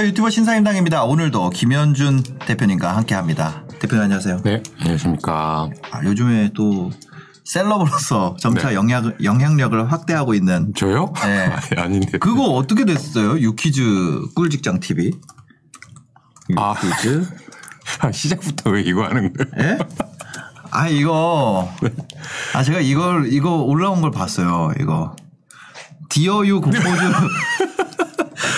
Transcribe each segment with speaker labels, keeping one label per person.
Speaker 1: 안녕하세요. 유튜버 신사임당입니다. 오늘도 김현준 대표님과 함께합니다. 대표님 안녕하세요.
Speaker 2: 네, 안녕하십니까.
Speaker 1: 아, 요즘에 또 셀럽으로서 점차
Speaker 2: 네.
Speaker 1: 영향, 영향력을 확대하고 있는
Speaker 2: 저요?
Speaker 1: 네.
Speaker 2: 아닌데.
Speaker 1: 그거 어떻게 됐어요? 유퀴즈 꿀직장 TV.
Speaker 2: 아.
Speaker 1: 유퀴즈.
Speaker 2: 아, 시작부터 왜 이거 하는 거예요?
Speaker 1: 예? 아 이거 아 제가 이걸 이거 올라온 걸 봤어요. 이거 디어유 공모주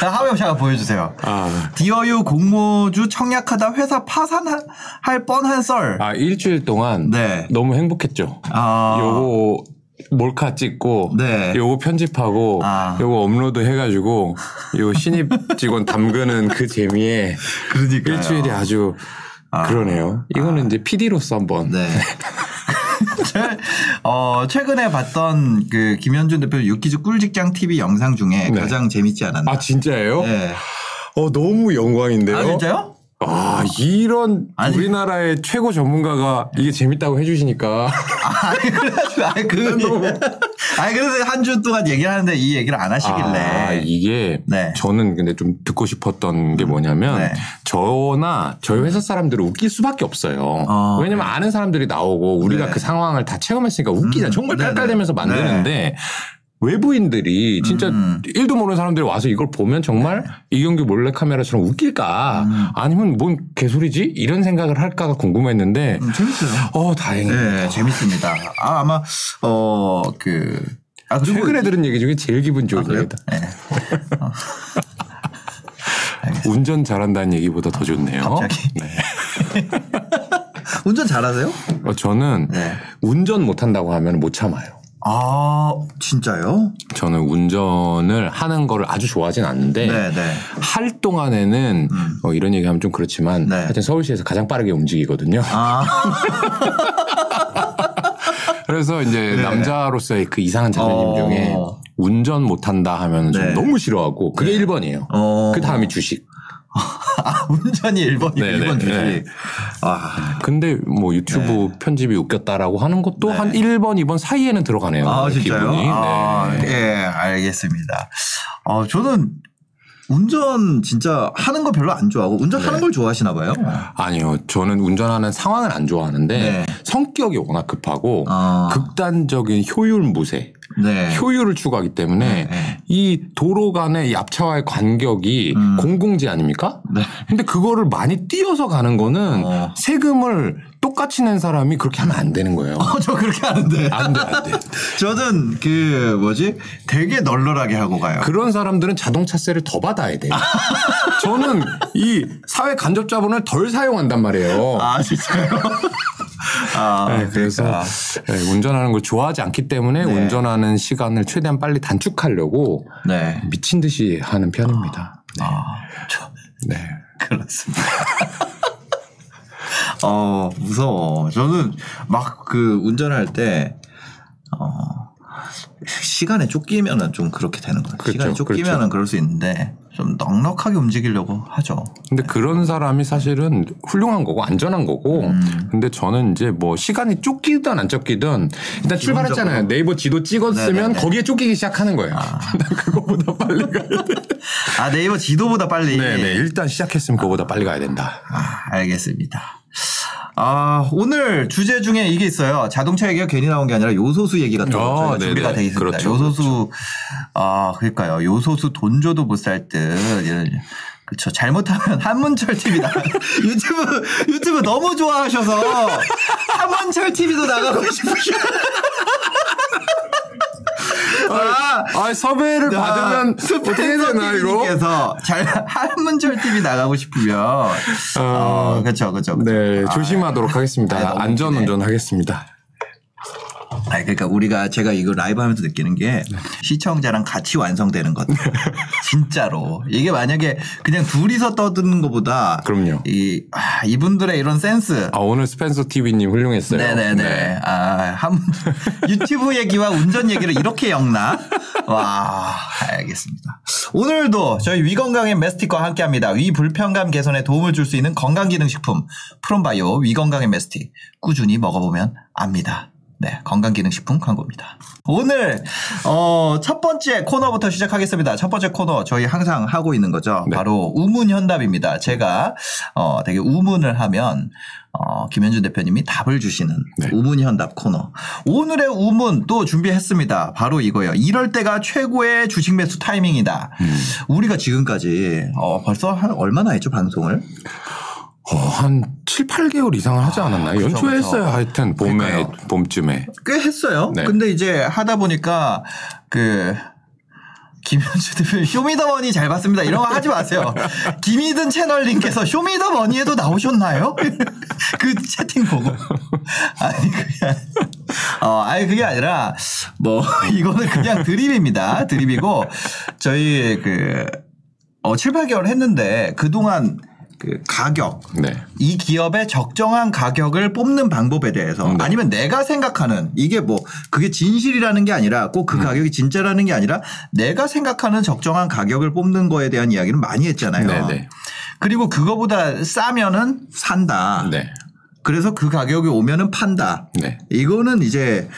Speaker 1: 하우영 씨가 보여주세요.
Speaker 2: 아,
Speaker 1: 디어유 공모주 청약하다 회사 파산할 뻔한 썰.
Speaker 2: 아, 일주일 동안
Speaker 1: 네.
Speaker 2: 너무 행복했죠.
Speaker 1: 아.
Speaker 2: 요거 몰카 찍고
Speaker 1: 네.
Speaker 2: 요거 편집하고
Speaker 1: 아.
Speaker 2: 요거 업로드 해가지고 요 신입 직원 담그는 그 재미에
Speaker 1: 그러니까요.
Speaker 2: 일주일이 아주 그러네요. 이거는 이제 PD로서 한번
Speaker 1: 네. 제- 어, 최근에 봤던 그 김현준 대표 유퀴즈 꿀직장 TV 영상 중에
Speaker 2: 네.
Speaker 1: 가장 재밌지 않았나?
Speaker 2: 아 진짜예요?
Speaker 1: 네.
Speaker 2: 어 너무 영광인데요.
Speaker 1: 아 진짜요?
Speaker 2: 아 이런
Speaker 1: 아니.
Speaker 2: 우리나라의 최고 전문가가 이게 재밌다고 해주시니까
Speaker 1: 아니 그래가지고 아니 그 아니 그래서 한 주 동안 얘기를 하는데 이 얘기를 안 하시길래
Speaker 2: 아, 이게
Speaker 1: 네.
Speaker 2: 저는 근데 좀 듣고 싶었던 게 뭐냐면
Speaker 1: 네.
Speaker 2: 저나 저희 회사 사람들은 웃길 수밖에 없어요.
Speaker 1: 어,
Speaker 2: 왜냐면 아는 사람들이 나오고 우리가
Speaker 1: 네.
Speaker 2: 그 상황을 다 체험했으니까 웃기잖아.
Speaker 1: 음,
Speaker 2: 정말
Speaker 1: 네네.
Speaker 2: 깔깔대면서 만드는데 외부인들이 진짜
Speaker 1: 음.
Speaker 2: 일도 모르는 사람들이 와서 이걸 보면 정말 이경규 몰래카메라처럼 웃길까?
Speaker 1: 음.
Speaker 2: 아니면 뭔 개소리지? 이런 생각을 할까가 궁금했는데
Speaker 1: 음, 재밌어요.
Speaker 2: 어 다행이다.
Speaker 1: 네 재밌습니다. 아 아마 어그 아,
Speaker 2: 최근에 들은 얘기 중에 제일 기분 좋은
Speaker 1: 아?
Speaker 2: 얘기다.
Speaker 1: 네.
Speaker 2: 운전 잘한다는 얘기보다 더 좋네요.
Speaker 1: 갑자기?
Speaker 2: 네.
Speaker 1: 운전 잘하세요?
Speaker 2: 어, 저는
Speaker 1: 네.
Speaker 2: 운전 못한다고 하면 못 참아요.
Speaker 1: 아 진짜요?
Speaker 2: 저는 운전을 하는 거를 아주 좋아하진 않는데
Speaker 1: 네 네.
Speaker 2: 할 동안에는
Speaker 1: 음.
Speaker 2: 어, 이런 얘기하면 좀 그렇지만
Speaker 1: 네.
Speaker 2: 하여튼 서울시에서 가장 빠르게 움직이거든요.
Speaker 1: 아
Speaker 2: 그래서 이제
Speaker 1: 네.
Speaker 2: 남자로서의 그 이상한 자존심
Speaker 1: 어.
Speaker 2: 중에 운전 못한다 하면 좀
Speaker 1: 네.
Speaker 2: 너무 싫어하고 그게
Speaker 1: 네.
Speaker 2: 1번이에요.
Speaker 1: 어.
Speaker 2: 그 다음이 주식.
Speaker 1: 아, 운전이 1번이고
Speaker 2: 네, 네,
Speaker 1: 2번 주식.
Speaker 2: 네.
Speaker 1: 아,
Speaker 2: 근데 뭐 유튜브 편집이 웃겼다라고 하는 것도
Speaker 1: 네.
Speaker 2: 한 1번, 2번 사이에는 들어가네요.
Speaker 1: 아 진짜요?
Speaker 2: 기분이.
Speaker 1: 아,
Speaker 2: 네.
Speaker 1: 예, 알겠습니다. 어, 저는 운전 진짜 하는 거 별로 안 좋아하고 운전하는
Speaker 2: 네.
Speaker 1: 걸 좋아하시나 봐요.
Speaker 2: 아니요. 저는 운전하는 상황을 안 좋아하는데
Speaker 1: 네.
Speaker 2: 성격이 워낙 급하고
Speaker 1: 아,
Speaker 2: 극단적인 효율 무세,
Speaker 1: 네.
Speaker 2: 효율을 추구하기 때문에
Speaker 1: 네.
Speaker 2: 이 도로 간의 이 앞차와의 간격이
Speaker 1: 음.
Speaker 2: 공공지 아닙니까?
Speaker 1: 네.
Speaker 2: 근데 그거를 많이 띄어서 가는 거는
Speaker 1: 어.
Speaker 2: 세금을 똑같이 낸 사람이 그렇게 하면 안 되는 거예요.
Speaker 1: 어, 저 그렇게 하는데.
Speaker 2: 안 돼, 안 돼.
Speaker 1: 저는 그 뭐지? 되게 널널하게 하고 가요.
Speaker 2: 그런 사람들은 자동차세를 더 받아야 돼요. 저는 이 사회 간접 자본을 덜 사용한단 말이에요.
Speaker 1: 아 진짜요? 아,
Speaker 2: 네, 그래서
Speaker 1: 그러니까.
Speaker 2: 네, 운전하는 걸 좋아하지 않기 때문에
Speaker 1: 네.
Speaker 2: 운전하는 시간을 최대한 빨리 단축하려고
Speaker 1: 네.
Speaker 2: 미친 듯이 하는 편입니다. 네.
Speaker 1: 아, 저
Speaker 2: 네.
Speaker 1: 그렇습니다. 어, 무서워. 저는 막 그 운전할 때, 어, 시간에 쫓기면은 좀 그렇게 되는 거예요.
Speaker 2: 그렇죠,
Speaker 1: 시간에 쫓기면은
Speaker 2: 그렇죠.
Speaker 1: 그럴 수 있는데, 좀 넉넉하게 움직이려고 하죠.
Speaker 2: 근데 그런 사람이 사실은 훌륭한 거고 안전한 거고
Speaker 1: 음.
Speaker 2: 근데 저는 이제 뭐 시간이 쫓기든 안 쫓기든 일단 출발했잖아요. 네이버 지도 찍었으면
Speaker 1: 네네네.
Speaker 2: 거기에 쫓기기 시작하는 거예요. 난 그거보다 빨리 가야 돼.
Speaker 1: 아, 네이버 지도보다 빨리.
Speaker 2: 네네. 일단 시작했으면 그거보다 빨리 가야 된다.
Speaker 1: 아, 알겠습니다. 아, 오늘 주제 중에 이게 있어요. 자동차 얘기가 괜히 나온 게 아니라 요소수 얘기가 또
Speaker 2: 네네.
Speaker 1: 준비가 돼 있습니다.
Speaker 2: 그렇죠,
Speaker 1: 요소수, 아, 그러니까요. 요소수 돈 줘도 못 살 듯. 이런, 그쵸. 잘못하면 한문철 TV 나 유튜브, 유튜브 너무 좋아하셔서 한문철 TV도 나가고 싶으셔. 아,
Speaker 2: 아 섭외를 받으면 어떻게 해야 되나 이거?
Speaker 1: 께서 잘 한문철 TV 나가고 싶으면 어, 그렇죠, 그렇죠.
Speaker 2: 네 조심하도록 하겠습니다.
Speaker 1: 아,
Speaker 2: 안전. 운전하겠습니다.
Speaker 1: 아, 그러니까 우리가 제가 이거 라이브 하면서 느끼는 게
Speaker 2: 네.
Speaker 1: 시청자랑 같이 완성되는 것. 진짜로. 이게 만약에 그냥 둘이서 떠드는 것보다
Speaker 2: 그럼요.
Speaker 1: 이, 아, 이분들의 이런 센스.
Speaker 2: 아, 오늘 스펜서 TV님 훌륭했어요.
Speaker 1: 네네네.
Speaker 2: 네.
Speaker 1: 아, 한, 유튜브 얘기와 운전 얘기를 이렇게 엮나? 와, 알겠습니다. 오늘도 저희 위건강의 메스틱과 함께 합니다. 위 불편감 개선에 도움을 줄 수 있는 건강기능식품 프롬바이오 위건강의 메스틱. 꾸준히 먹어보면 압니다. 네, 건강기능식품 광고입니다. 오늘 어, 첫 번째 코너부터 시작하겠습니다. 첫 번째 코너 저희 항상 하고 있는 거죠.
Speaker 2: 네.
Speaker 1: 바로 우문 현답입니다. 제가 어, 되게 우문을 하면 어, 김현준 대표님이 답을 주시는
Speaker 2: 네.
Speaker 1: 우문 현답 코너. 오늘의 우문 또 준비했습니다. 바로 이거예요. 이럴 때가 최고의 주식 매수 타이밍이다.
Speaker 2: 음.
Speaker 1: 우리가 지금까지 어, 벌써 한 얼마나 했죠 방송을?
Speaker 2: 어, 한 7, 8개월 이상을 하지 않았나요?
Speaker 1: 그쵸,
Speaker 2: 연초에. 했어요. 하여튼 봄에
Speaker 1: 그러니까요.
Speaker 2: 봄쯤에.
Speaker 1: 꽤 했어요.
Speaker 2: 네.
Speaker 1: 근데 이제 하다 보니까 그 김현준 대표 쇼미더머니 잘 봤습니다. 이런 거 하지 마세요. 김희든 채널님께서 쇼미더머니에도 나오셨나요? 그 채팅 보고. 아니 그냥 어 아니 그게 아니라 뭐 이거는 그냥 드립입니다. 드립이고 저희 그 어, 7, 8개월 했는데 그동안 그 가격
Speaker 2: 네.
Speaker 1: 이 기업의 적정한 가격을 뽑는 방법에 대해서
Speaker 2: 네.
Speaker 1: 아니면 내가 생각하는 이게 뭐 그게 진실이라는 게 아니라 꼭
Speaker 2: 음.
Speaker 1: 그 가격이 진짜라는 게 아니라 내가 생각하는 적정한 가격을 뽑는 거에 대한 이야기는 많이 했잖아요.
Speaker 2: 네네.
Speaker 1: 그리고 그거보다 싸면은 산다.
Speaker 2: 네.
Speaker 1: 그래서 그 가격이 오면은 판다.
Speaker 2: 네.
Speaker 1: 이거는 이제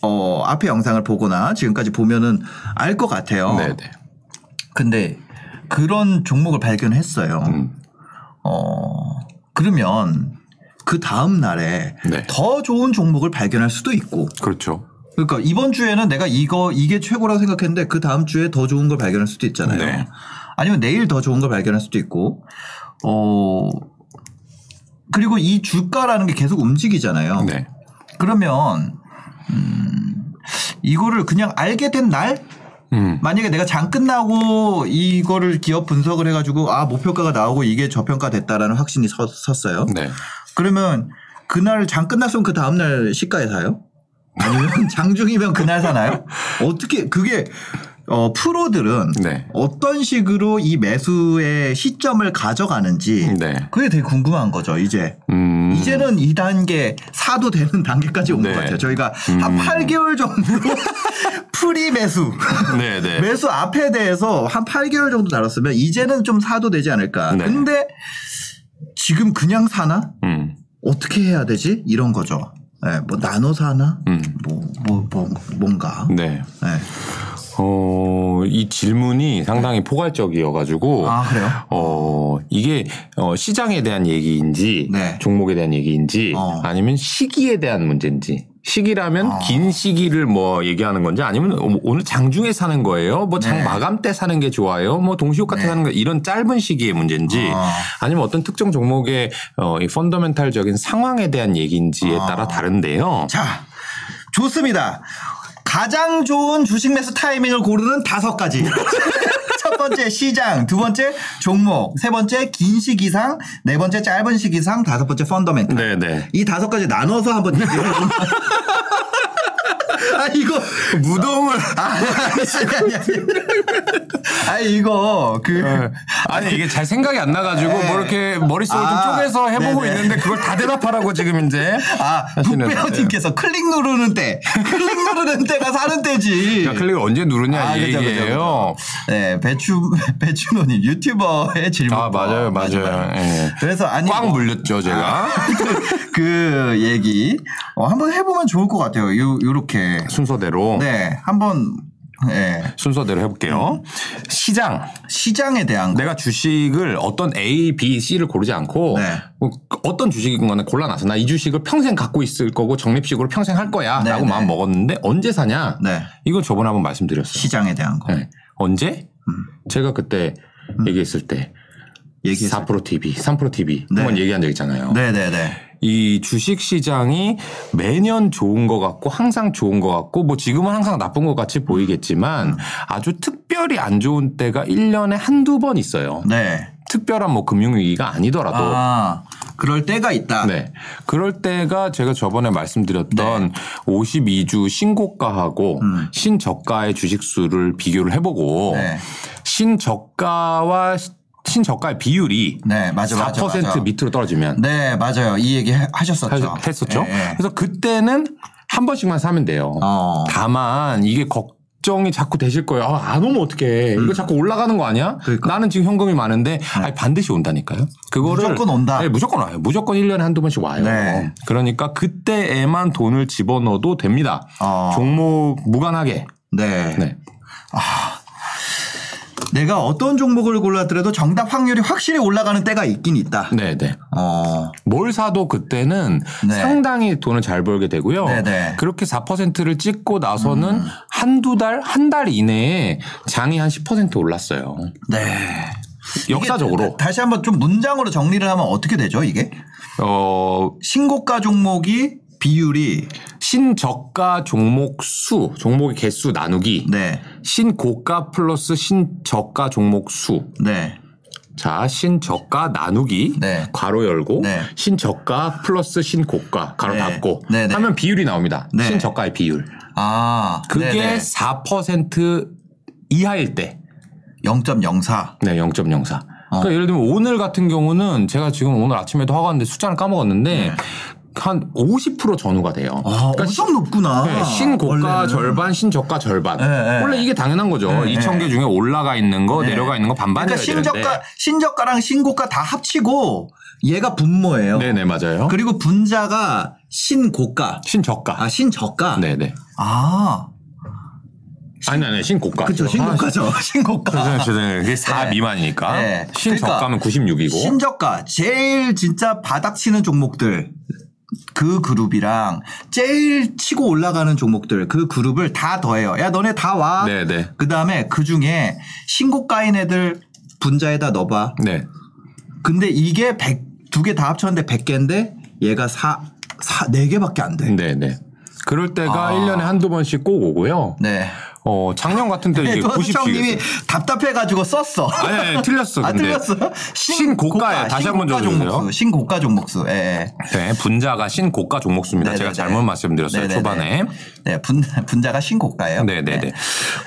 Speaker 1: 어 앞에 영상을 보거나 지금까지 보면은 알 것 같아요.
Speaker 2: 네네.
Speaker 1: 근데 그런 종목을 발견했어요.
Speaker 2: 음.
Speaker 1: 어, 그러면 그 다음 날에
Speaker 2: 네.
Speaker 1: 더 좋은 종목을 발견할 수도 있고.
Speaker 2: 그렇죠.
Speaker 1: 그러니까 이번 주에는 내가 이거 이게 최고라고 생각했는데 그 다음 주에 더 좋은 걸 발견할 수도 있잖아요.
Speaker 2: 네.
Speaker 1: 아니면 내일 더 좋은 걸 발견할 수도 있고. 어 그리고 이 주가라는 게 계속 움직이잖아요.
Speaker 2: 네.
Speaker 1: 그러면 음 이거를 그냥 알게 된 날?
Speaker 2: 음.
Speaker 1: 만약에 내가 장 끝나고 이거를 기업 분석을 해가지고 아 목표가가 나오고 이게 저평가 됐다라는 확신이 섰, 섰어요.
Speaker 2: 네.
Speaker 1: 그러면 그날 장 끝났으면 그 다음날 시가에 사요? 아니면 장중이면 그날 사나요? 어떻게 그게 어 프로들은
Speaker 2: 네.
Speaker 1: 어떤 식으로 이 매수의 시점을 가져가는지
Speaker 2: 네.
Speaker 1: 그게 되게 궁금한 거죠. 이제
Speaker 2: 음.
Speaker 1: 이제는 이 단계 사도 되는 단계까지 온것
Speaker 2: 네.
Speaker 1: 같아요. 저희가 한
Speaker 2: 음.
Speaker 1: 8개월 정도 pre 매수
Speaker 2: 네네.
Speaker 1: 매수 앞에 대해서 한 8개월 정도 다뤘으면 이제는 좀 사도 되지 않을까.
Speaker 2: 네.
Speaker 1: 근데 지금 그냥 사나?
Speaker 2: 음.
Speaker 1: 어떻게 해야 되지? 이런 거죠. 예, 뭐 나눠 사나?
Speaker 2: 음.
Speaker 1: 뭐, 뭐, 뭐 뭔가.
Speaker 2: 네.
Speaker 1: 예.
Speaker 2: 어, 이 질문이 상당히 포괄적이어가지고.
Speaker 1: 아, 그래요?
Speaker 2: 어, 이게, 어, 시장에 대한 얘기인지,
Speaker 1: 네.
Speaker 2: 종목에 대한 얘기인지,
Speaker 1: 어.
Speaker 2: 아니면 시기에 대한 문제인지. 시기라면
Speaker 1: 아.
Speaker 2: 긴 시기를 뭐 얘기하는 건지 아니면 오- 오늘 장중에 사는 거예요. 뭐장
Speaker 1: 네.
Speaker 2: 마감 때 사는 게 좋아요. 뭐 동시효과 때
Speaker 1: 네.
Speaker 2: 사는 거 이런 짧은 시기의 문제인지
Speaker 1: 아.
Speaker 2: 아니면 어떤 특정 종목의 어, 이 펀더멘탈적인 상황에 대한 얘기인지에
Speaker 1: 아.
Speaker 2: 따라 다른데요.
Speaker 1: 자, 좋습니다. 가장 좋은 주식 매수 타이밍을 고르는 다섯 가지. 첫 번째 시장, 두 번째 종목, 세 번째 긴 시기상, 네 번째 짧은 시기상, 다섯 번째 펀더멘탈.
Speaker 2: 네네.
Speaker 1: 이 다섯 가지 나눠서 한번 얘기해 보면. 아 이거
Speaker 2: 무덤을
Speaker 1: 아 아니 아니. 아니 이거 그
Speaker 2: 아니 이게 잘 생각이 안 나가지고
Speaker 1: 네.
Speaker 2: 뭐 이렇게 머릿속을
Speaker 1: 아,
Speaker 2: 좀 쪼개서 해보고
Speaker 1: 네네.
Speaker 2: 있는데 그걸 다 대답하라고 지금 이제
Speaker 1: 아, 북배우님께서 클릭 누르는 때, 클릭 누르는 때가 사는 때지.
Speaker 2: 그러니까 클릭을 언제 누르냐
Speaker 1: 아,
Speaker 2: 이 얘기예요.
Speaker 1: 네, 배추, 배추노님, 유튜버의 질문.
Speaker 2: 아 맞아요 맞아요. 예.
Speaker 1: 그래서 아니. 꽉뭐
Speaker 2: 물렸죠 제가
Speaker 1: 그 얘기, 어, 한번 해보면 좋을 것 같아요. 요, 요렇게.
Speaker 2: 순서대로
Speaker 1: 네, 한번, 예.
Speaker 2: 순서대로 해볼게요. 시장
Speaker 1: 시장에 대한 거.
Speaker 2: 내가 주식을 어떤 A, B, C를 고르지 않고
Speaker 1: 네.
Speaker 2: 뭐 어떤 주식인 간에 골라놔서 나 이 주식을 평생 갖고 있을 거고 적립식으로 평생 할 거야라고
Speaker 1: 네, 네.
Speaker 2: 마음 먹었는데 언제 사냐?
Speaker 1: 네.
Speaker 2: 이거 저번에 한번 말씀드렸어요.
Speaker 1: 시장에 대한 거.
Speaker 2: 네. 언제?
Speaker 1: 음.
Speaker 2: 제가 그때 얘기했을 때
Speaker 1: 얘기했어요.
Speaker 2: 4프로 TV, 3프로 TV
Speaker 1: 네.
Speaker 2: 한번 얘기한 적 있잖아요.
Speaker 1: 네네네.
Speaker 2: 이 주식 시장이 매년 좋은 것 같고 항상 좋은 것 같고 뭐 지금은 항상 나쁜 것 같이 보이겠지만
Speaker 1: 음.
Speaker 2: 아주 특별히 안 좋은 때가 1년에 한두 번 있어요.
Speaker 1: 네.
Speaker 2: 특별한 뭐 금융위기가 아니더라도
Speaker 1: 아, 그럴 때가 있다.
Speaker 2: 네. 그럴 때가 제가 저번에 말씀드렸던
Speaker 1: 네.
Speaker 2: 52주 신고가하고
Speaker 1: 음.
Speaker 2: 신저가의 주식수를 비교를 해보고
Speaker 1: 네.
Speaker 2: 신저가와 시- 신저가의 비율이
Speaker 1: 네, 맞아,
Speaker 2: 4%
Speaker 1: 맞아, 맞아.
Speaker 2: 밑으로 떨어지면
Speaker 1: 네, 맞아요. 이 얘기 해- 하셨었죠.
Speaker 2: 하- 했었죠.
Speaker 1: 예, 예.
Speaker 2: 그래서 그때는 한 번씩만 사면 돼요.
Speaker 1: 어.
Speaker 2: 다만 이게 걱정이 자꾸 되실 거예요. 아, 안 오면 어떡해. 이거 자꾸 올라가는 거 아니야?
Speaker 1: 음. 그러니까.
Speaker 2: 나는 지금 현금이 많은데 아니, 반드시 온다니까요. 그거를
Speaker 1: 무조건 온다.
Speaker 2: 네, 무조건 와요. 무조건 1년에 한두 번씩 와요.
Speaker 1: 네.
Speaker 2: 그러니까 그때에만 돈을 집어넣어도 됩니다.
Speaker 1: 어.
Speaker 2: 종목 무관하게.
Speaker 1: 네.
Speaker 2: 네.
Speaker 1: 내가 어떤 종목을 골랐더라도 정답 확률이 확실히 올라가는 때가 있긴 있다.
Speaker 2: 네, 네.
Speaker 1: 어.
Speaker 2: 뭘 사도 그때는
Speaker 1: 네.
Speaker 2: 상당히 돈을 잘 벌게 되고요.
Speaker 1: 네, 네.
Speaker 2: 그렇게 4%를 찍고 나서는 한두 달, 한 달 이내에 장이 한 10% 올랐어요.
Speaker 1: 네.
Speaker 2: 역사적으로.
Speaker 1: 다시 한번 좀 문장으로 정리를 하면 어떻게 되죠, 이게?
Speaker 2: 어,
Speaker 1: 신고가 종목이 비율이
Speaker 2: 신저가 종목 수, 종목의 개수 나누기.
Speaker 1: 네.
Speaker 2: 신고가 플러스 신저가 종목 수.
Speaker 1: 네.
Speaker 2: 자, 신저가 나누기.
Speaker 1: 네.
Speaker 2: 괄호 열고.
Speaker 1: 네.
Speaker 2: 신저가 플러스 신고가. 괄호
Speaker 1: 네.
Speaker 2: 닫고.
Speaker 1: 네, 네.
Speaker 2: 하면 비율이 나옵니다.
Speaker 1: 네.
Speaker 2: 신저가의 비율.
Speaker 1: 아,
Speaker 2: 그게
Speaker 1: 네네.
Speaker 2: 4% 이하일 때.
Speaker 1: 0.04.
Speaker 2: 네, 0.04.
Speaker 1: 어.
Speaker 2: 그러니까 예를 들면 오늘 같은 경우는 제가 지금 오늘 아침에도 하고 왔는데 숫자를 까먹었는데 한 50% 전후가 돼요.
Speaker 1: 네. 아,
Speaker 2: 그러니까
Speaker 1: 엄청 높구나.
Speaker 2: 네, 신고가
Speaker 1: 원래는.
Speaker 2: 절반, 신저가 절반.
Speaker 1: 네, 네.
Speaker 2: 원래 이게 당연한 거죠.
Speaker 1: 네,
Speaker 2: 2천 개 중에 올라가 있는 거,
Speaker 1: 네.
Speaker 2: 내려가 있는 거 반반이어야
Speaker 1: 그러니까
Speaker 2: 되는데.
Speaker 1: 신저가 신저가랑 신고가 다 합치고 얘가 분모예요.
Speaker 2: 네네 맞아요.
Speaker 1: 그리고 분자가 신고가.
Speaker 2: 신저가.
Speaker 1: 아, 신저가.
Speaker 2: 네네.
Speaker 1: 아.
Speaker 2: 아니 아니 신고가.
Speaker 1: 그렇죠. 신고가죠. 신고가.
Speaker 2: 아, 죄송해요. 그게 4
Speaker 1: 네.
Speaker 2: 미만이니까.
Speaker 1: 네.
Speaker 2: 신저가면 96이고.
Speaker 1: 신저가 제일 진짜 바닥 치는 종목들 그 그룹이랑 제일 치고 올라가는 종목들 그 그룹을 다 더해요. 야 너네 다 와.
Speaker 2: 네네.
Speaker 1: 그 다음에 그 중에 신고가인 애들 분자에다 넣어봐.
Speaker 2: 네.
Speaker 1: 근데 이게 100, 두 개 다 합쳤는데 100개인데 얘가 4, 4, 4개밖에 안 돼.
Speaker 2: 네네. 그럴 때가
Speaker 1: 아.
Speaker 2: 1년에 한두 번씩 꼭 오고요.
Speaker 1: 네.
Speaker 2: 어, 작년 같은 때 이게
Speaker 1: 도수청님이
Speaker 2: 90씩.
Speaker 1: 답답해가지고 썼어.
Speaker 2: 아니, 아니, 틀렸어.
Speaker 1: 아,
Speaker 2: 근데.
Speaker 1: 틀렸어요?
Speaker 2: 신고가예요. 다시 한번
Speaker 1: 신고가
Speaker 2: 적어주세요.
Speaker 1: 신고가 종목수. 예, 예.
Speaker 2: 네, 분자가 신고가 종목수입니다. 제가
Speaker 1: 네네네.
Speaker 2: 잘못 말씀드렸어요.
Speaker 1: 네네네.
Speaker 2: 초반에.
Speaker 1: 네, 분, 분자가 신고가예요.
Speaker 2: 네네네.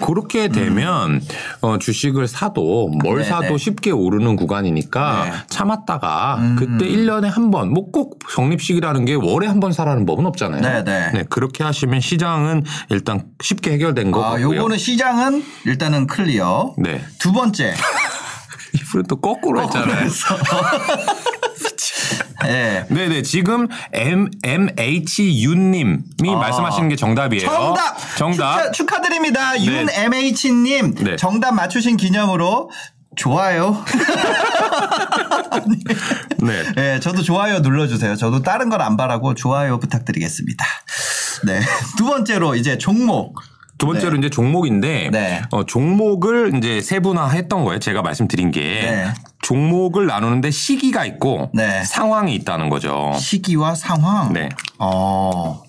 Speaker 2: 그렇게 되면 어, 주식을 사도 뭘
Speaker 1: 음. 네네.
Speaker 2: 사도 쉽게 오르는 구간이니까
Speaker 1: 네.
Speaker 2: 참았다가
Speaker 1: 음.
Speaker 2: 그때 1년에 한 번, 뭐 꼭 적립식이라는 게 월에 한 번 사라는 법은 없잖아요.
Speaker 1: 네네.
Speaker 2: 네, 그렇게 하시면 시장은 일단 쉽게 해결된 거
Speaker 1: 아, 요거는 시장은 일단은 클리어.
Speaker 2: 네.
Speaker 1: 두 번째.
Speaker 2: 이분은 또 거꾸로 했잖아요.
Speaker 1: 그래서 예.
Speaker 2: 네네. 지금 M, MH윤님이
Speaker 1: 아.
Speaker 2: 말씀하시는 게 정답이에요.
Speaker 1: 정답!
Speaker 2: 정답.
Speaker 1: 축하, 드립니다
Speaker 2: 네.
Speaker 1: 윤MH님.
Speaker 2: 네.
Speaker 1: 정답 맞추신 기념으로 좋아요.
Speaker 2: 네.
Speaker 1: 네, 저도 좋아요 눌러주세요. 저도 다른 걸 안 바라고 좋아요 부탁드리겠습니다. 네. 두 번째로 이제 종목.
Speaker 2: 두 번째로 이제 종목인데
Speaker 1: 네.
Speaker 2: 어, 종목을 이제 세분화했던 거예요. 제가 말씀드린 게
Speaker 1: 네.
Speaker 2: 종목을 나누는데 시기가 있고
Speaker 1: 네.
Speaker 2: 상황이 있다는 거죠.
Speaker 1: 시기와 상황.
Speaker 2: 네.
Speaker 1: 어.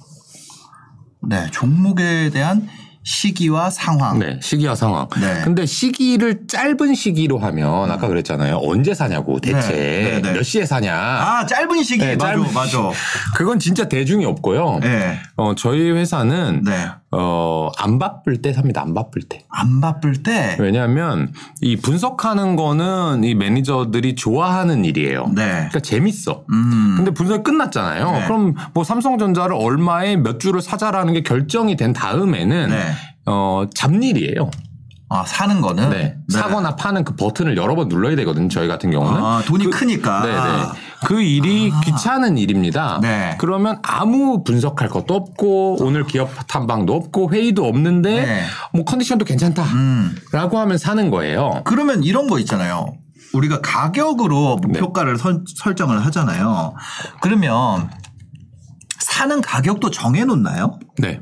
Speaker 1: 네, 종목에 대한 시기와 상황.
Speaker 2: 네, 시기와 상황.
Speaker 1: 네.
Speaker 2: 근데 시기를 짧은 시기로 하면 아까 그랬잖아요. 언제 사냐고 대체
Speaker 1: 네, 네, 네.
Speaker 2: 몇 시에 사냐.
Speaker 1: 아, 짧은 시기.
Speaker 2: 네,
Speaker 1: 맞아,
Speaker 2: 짧은
Speaker 1: 맞아.
Speaker 2: 그건 진짜 대중이 없고요.
Speaker 1: 네.
Speaker 2: 어, 저희 회사는
Speaker 1: 네.
Speaker 2: 어, 안 바쁠 때 삽니다. 안 바쁠 때.
Speaker 1: 안 바쁠 때.
Speaker 2: 왜냐하면 이 분석하는 거는 이 매니저들이 좋아하는 일이에요.
Speaker 1: 네.
Speaker 2: 그러니까 재밌어.
Speaker 1: 음.
Speaker 2: 근데 분석이 끝났잖아요.
Speaker 1: 네.
Speaker 2: 그럼 뭐 삼성전자를 얼마에 몇 주를 사자라는 게 결정이 된 다음에는
Speaker 1: 네.
Speaker 2: 어, 잡일이에요.
Speaker 1: 아, 사는 거는?
Speaker 2: 네. 사거나 파는 그 버튼을 여러 번 눌러야 되거든요. 저희 같은 경우는.
Speaker 1: 아, 돈이
Speaker 2: 그-
Speaker 1: 크니까.
Speaker 2: 네네. 그 일이 귀찮은 일입니다.
Speaker 1: 네.
Speaker 2: 그러면 아무 분석할 것도 없고 오늘 기업 탐방도 없고 회의도 없는데
Speaker 1: 네.
Speaker 2: 뭐 컨디션도 괜찮다.
Speaker 1: 음.
Speaker 2: 라고 하면 사는 거예요.
Speaker 1: 그러면 이런 거 있잖아요. 우리가 가격으로
Speaker 2: 네.
Speaker 1: 목표가를 설, 설정을 하잖아요. 그러면 사는 가격도 정해 놓나요?
Speaker 2: 네.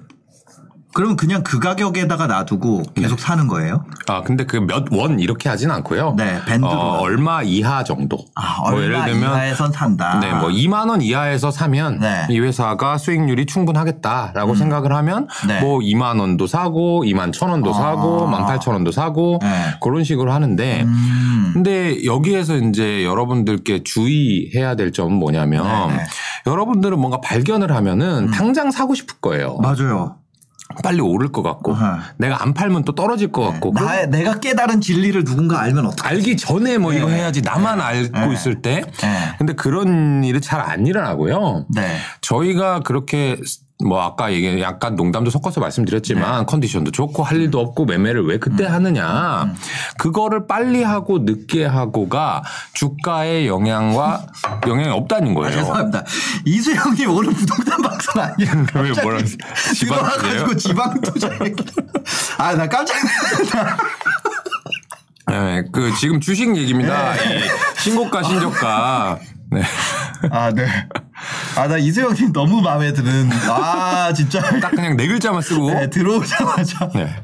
Speaker 1: 그러면 그냥 그 가격에다가 놔두고 계속 사는 거예요?
Speaker 2: 아 근데 그 몇 원 이렇게 하진 않고요.
Speaker 1: 네, 밴드로.
Speaker 2: 어, 얼마 이하 정도.
Speaker 1: 아,
Speaker 2: 뭐
Speaker 1: 얼마 이하에선 산다.
Speaker 2: 네, 뭐 2만 원 이하에서 사면
Speaker 1: 네.
Speaker 2: 이 회사가 수익률이 충분하겠다라고 생각을 하면
Speaker 1: 네.
Speaker 2: 뭐 2만 원도 사고 2만 천 원도
Speaker 1: 아.
Speaker 2: 사고 1만 8천 원도 사고
Speaker 1: 네.
Speaker 2: 그런 식으로 하는데
Speaker 1: 음.
Speaker 2: 근데 여기에서 이제 여러분들께 주의해야 될 점은 뭐냐면
Speaker 1: 네, 네.
Speaker 2: 여러분들은 뭔가 발견을 하면은 당장 사고 싶을 거예요.
Speaker 1: 맞아요.
Speaker 2: 빨리 오를 것 같고
Speaker 1: 어허.
Speaker 2: 내가 안 팔면 또 떨어질 것 같고 그럼
Speaker 1: 나, 내가 깨달은 진리를 누군가 알면 어떡해.
Speaker 2: 알기 전에 뭐 이거
Speaker 1: 네.
Speaker 2: 해야지 나만 알고
Speaker 1: 네.
Speaker 2: 있을 때
Speaker 1: 네.
Speaker 2: 근데 그런 일이 잘 안 일어나고요.
Speaker 1: 네.
Speaker 2: 저희가 그렇게 뭐 아까 얘기 약간 농담도 섞어서 말씀드렸지만 컨디션도 좋고 할 일도 없고 매매를 왜 그때 하느냐 그거를 빨리 하고 늦게 하고가 주가의 영향과 영향이 없다는 거예요.
Speaker 1: 죄송합니다. 이수영님 오늘 부동산 방송 아니에요?
Speaker 2: 왜 뭐라 지방
Speaker 1: 들어와가지고 지방 투자. 아, 나 깜짝 놀랐다.
Speaker 2: 네, 그 지금 주식 얘기입니다. 이 신고가 신저가. 네.
Speaker 1: 아, 네. 아, 나 이수영님 너무 마음에 드는. 아, 진짜.
Speaker 2: 딱 그냥 네 글자만 쓰고.
Speaker 1: 네, 들어오자마자.
Speaker 2: 네.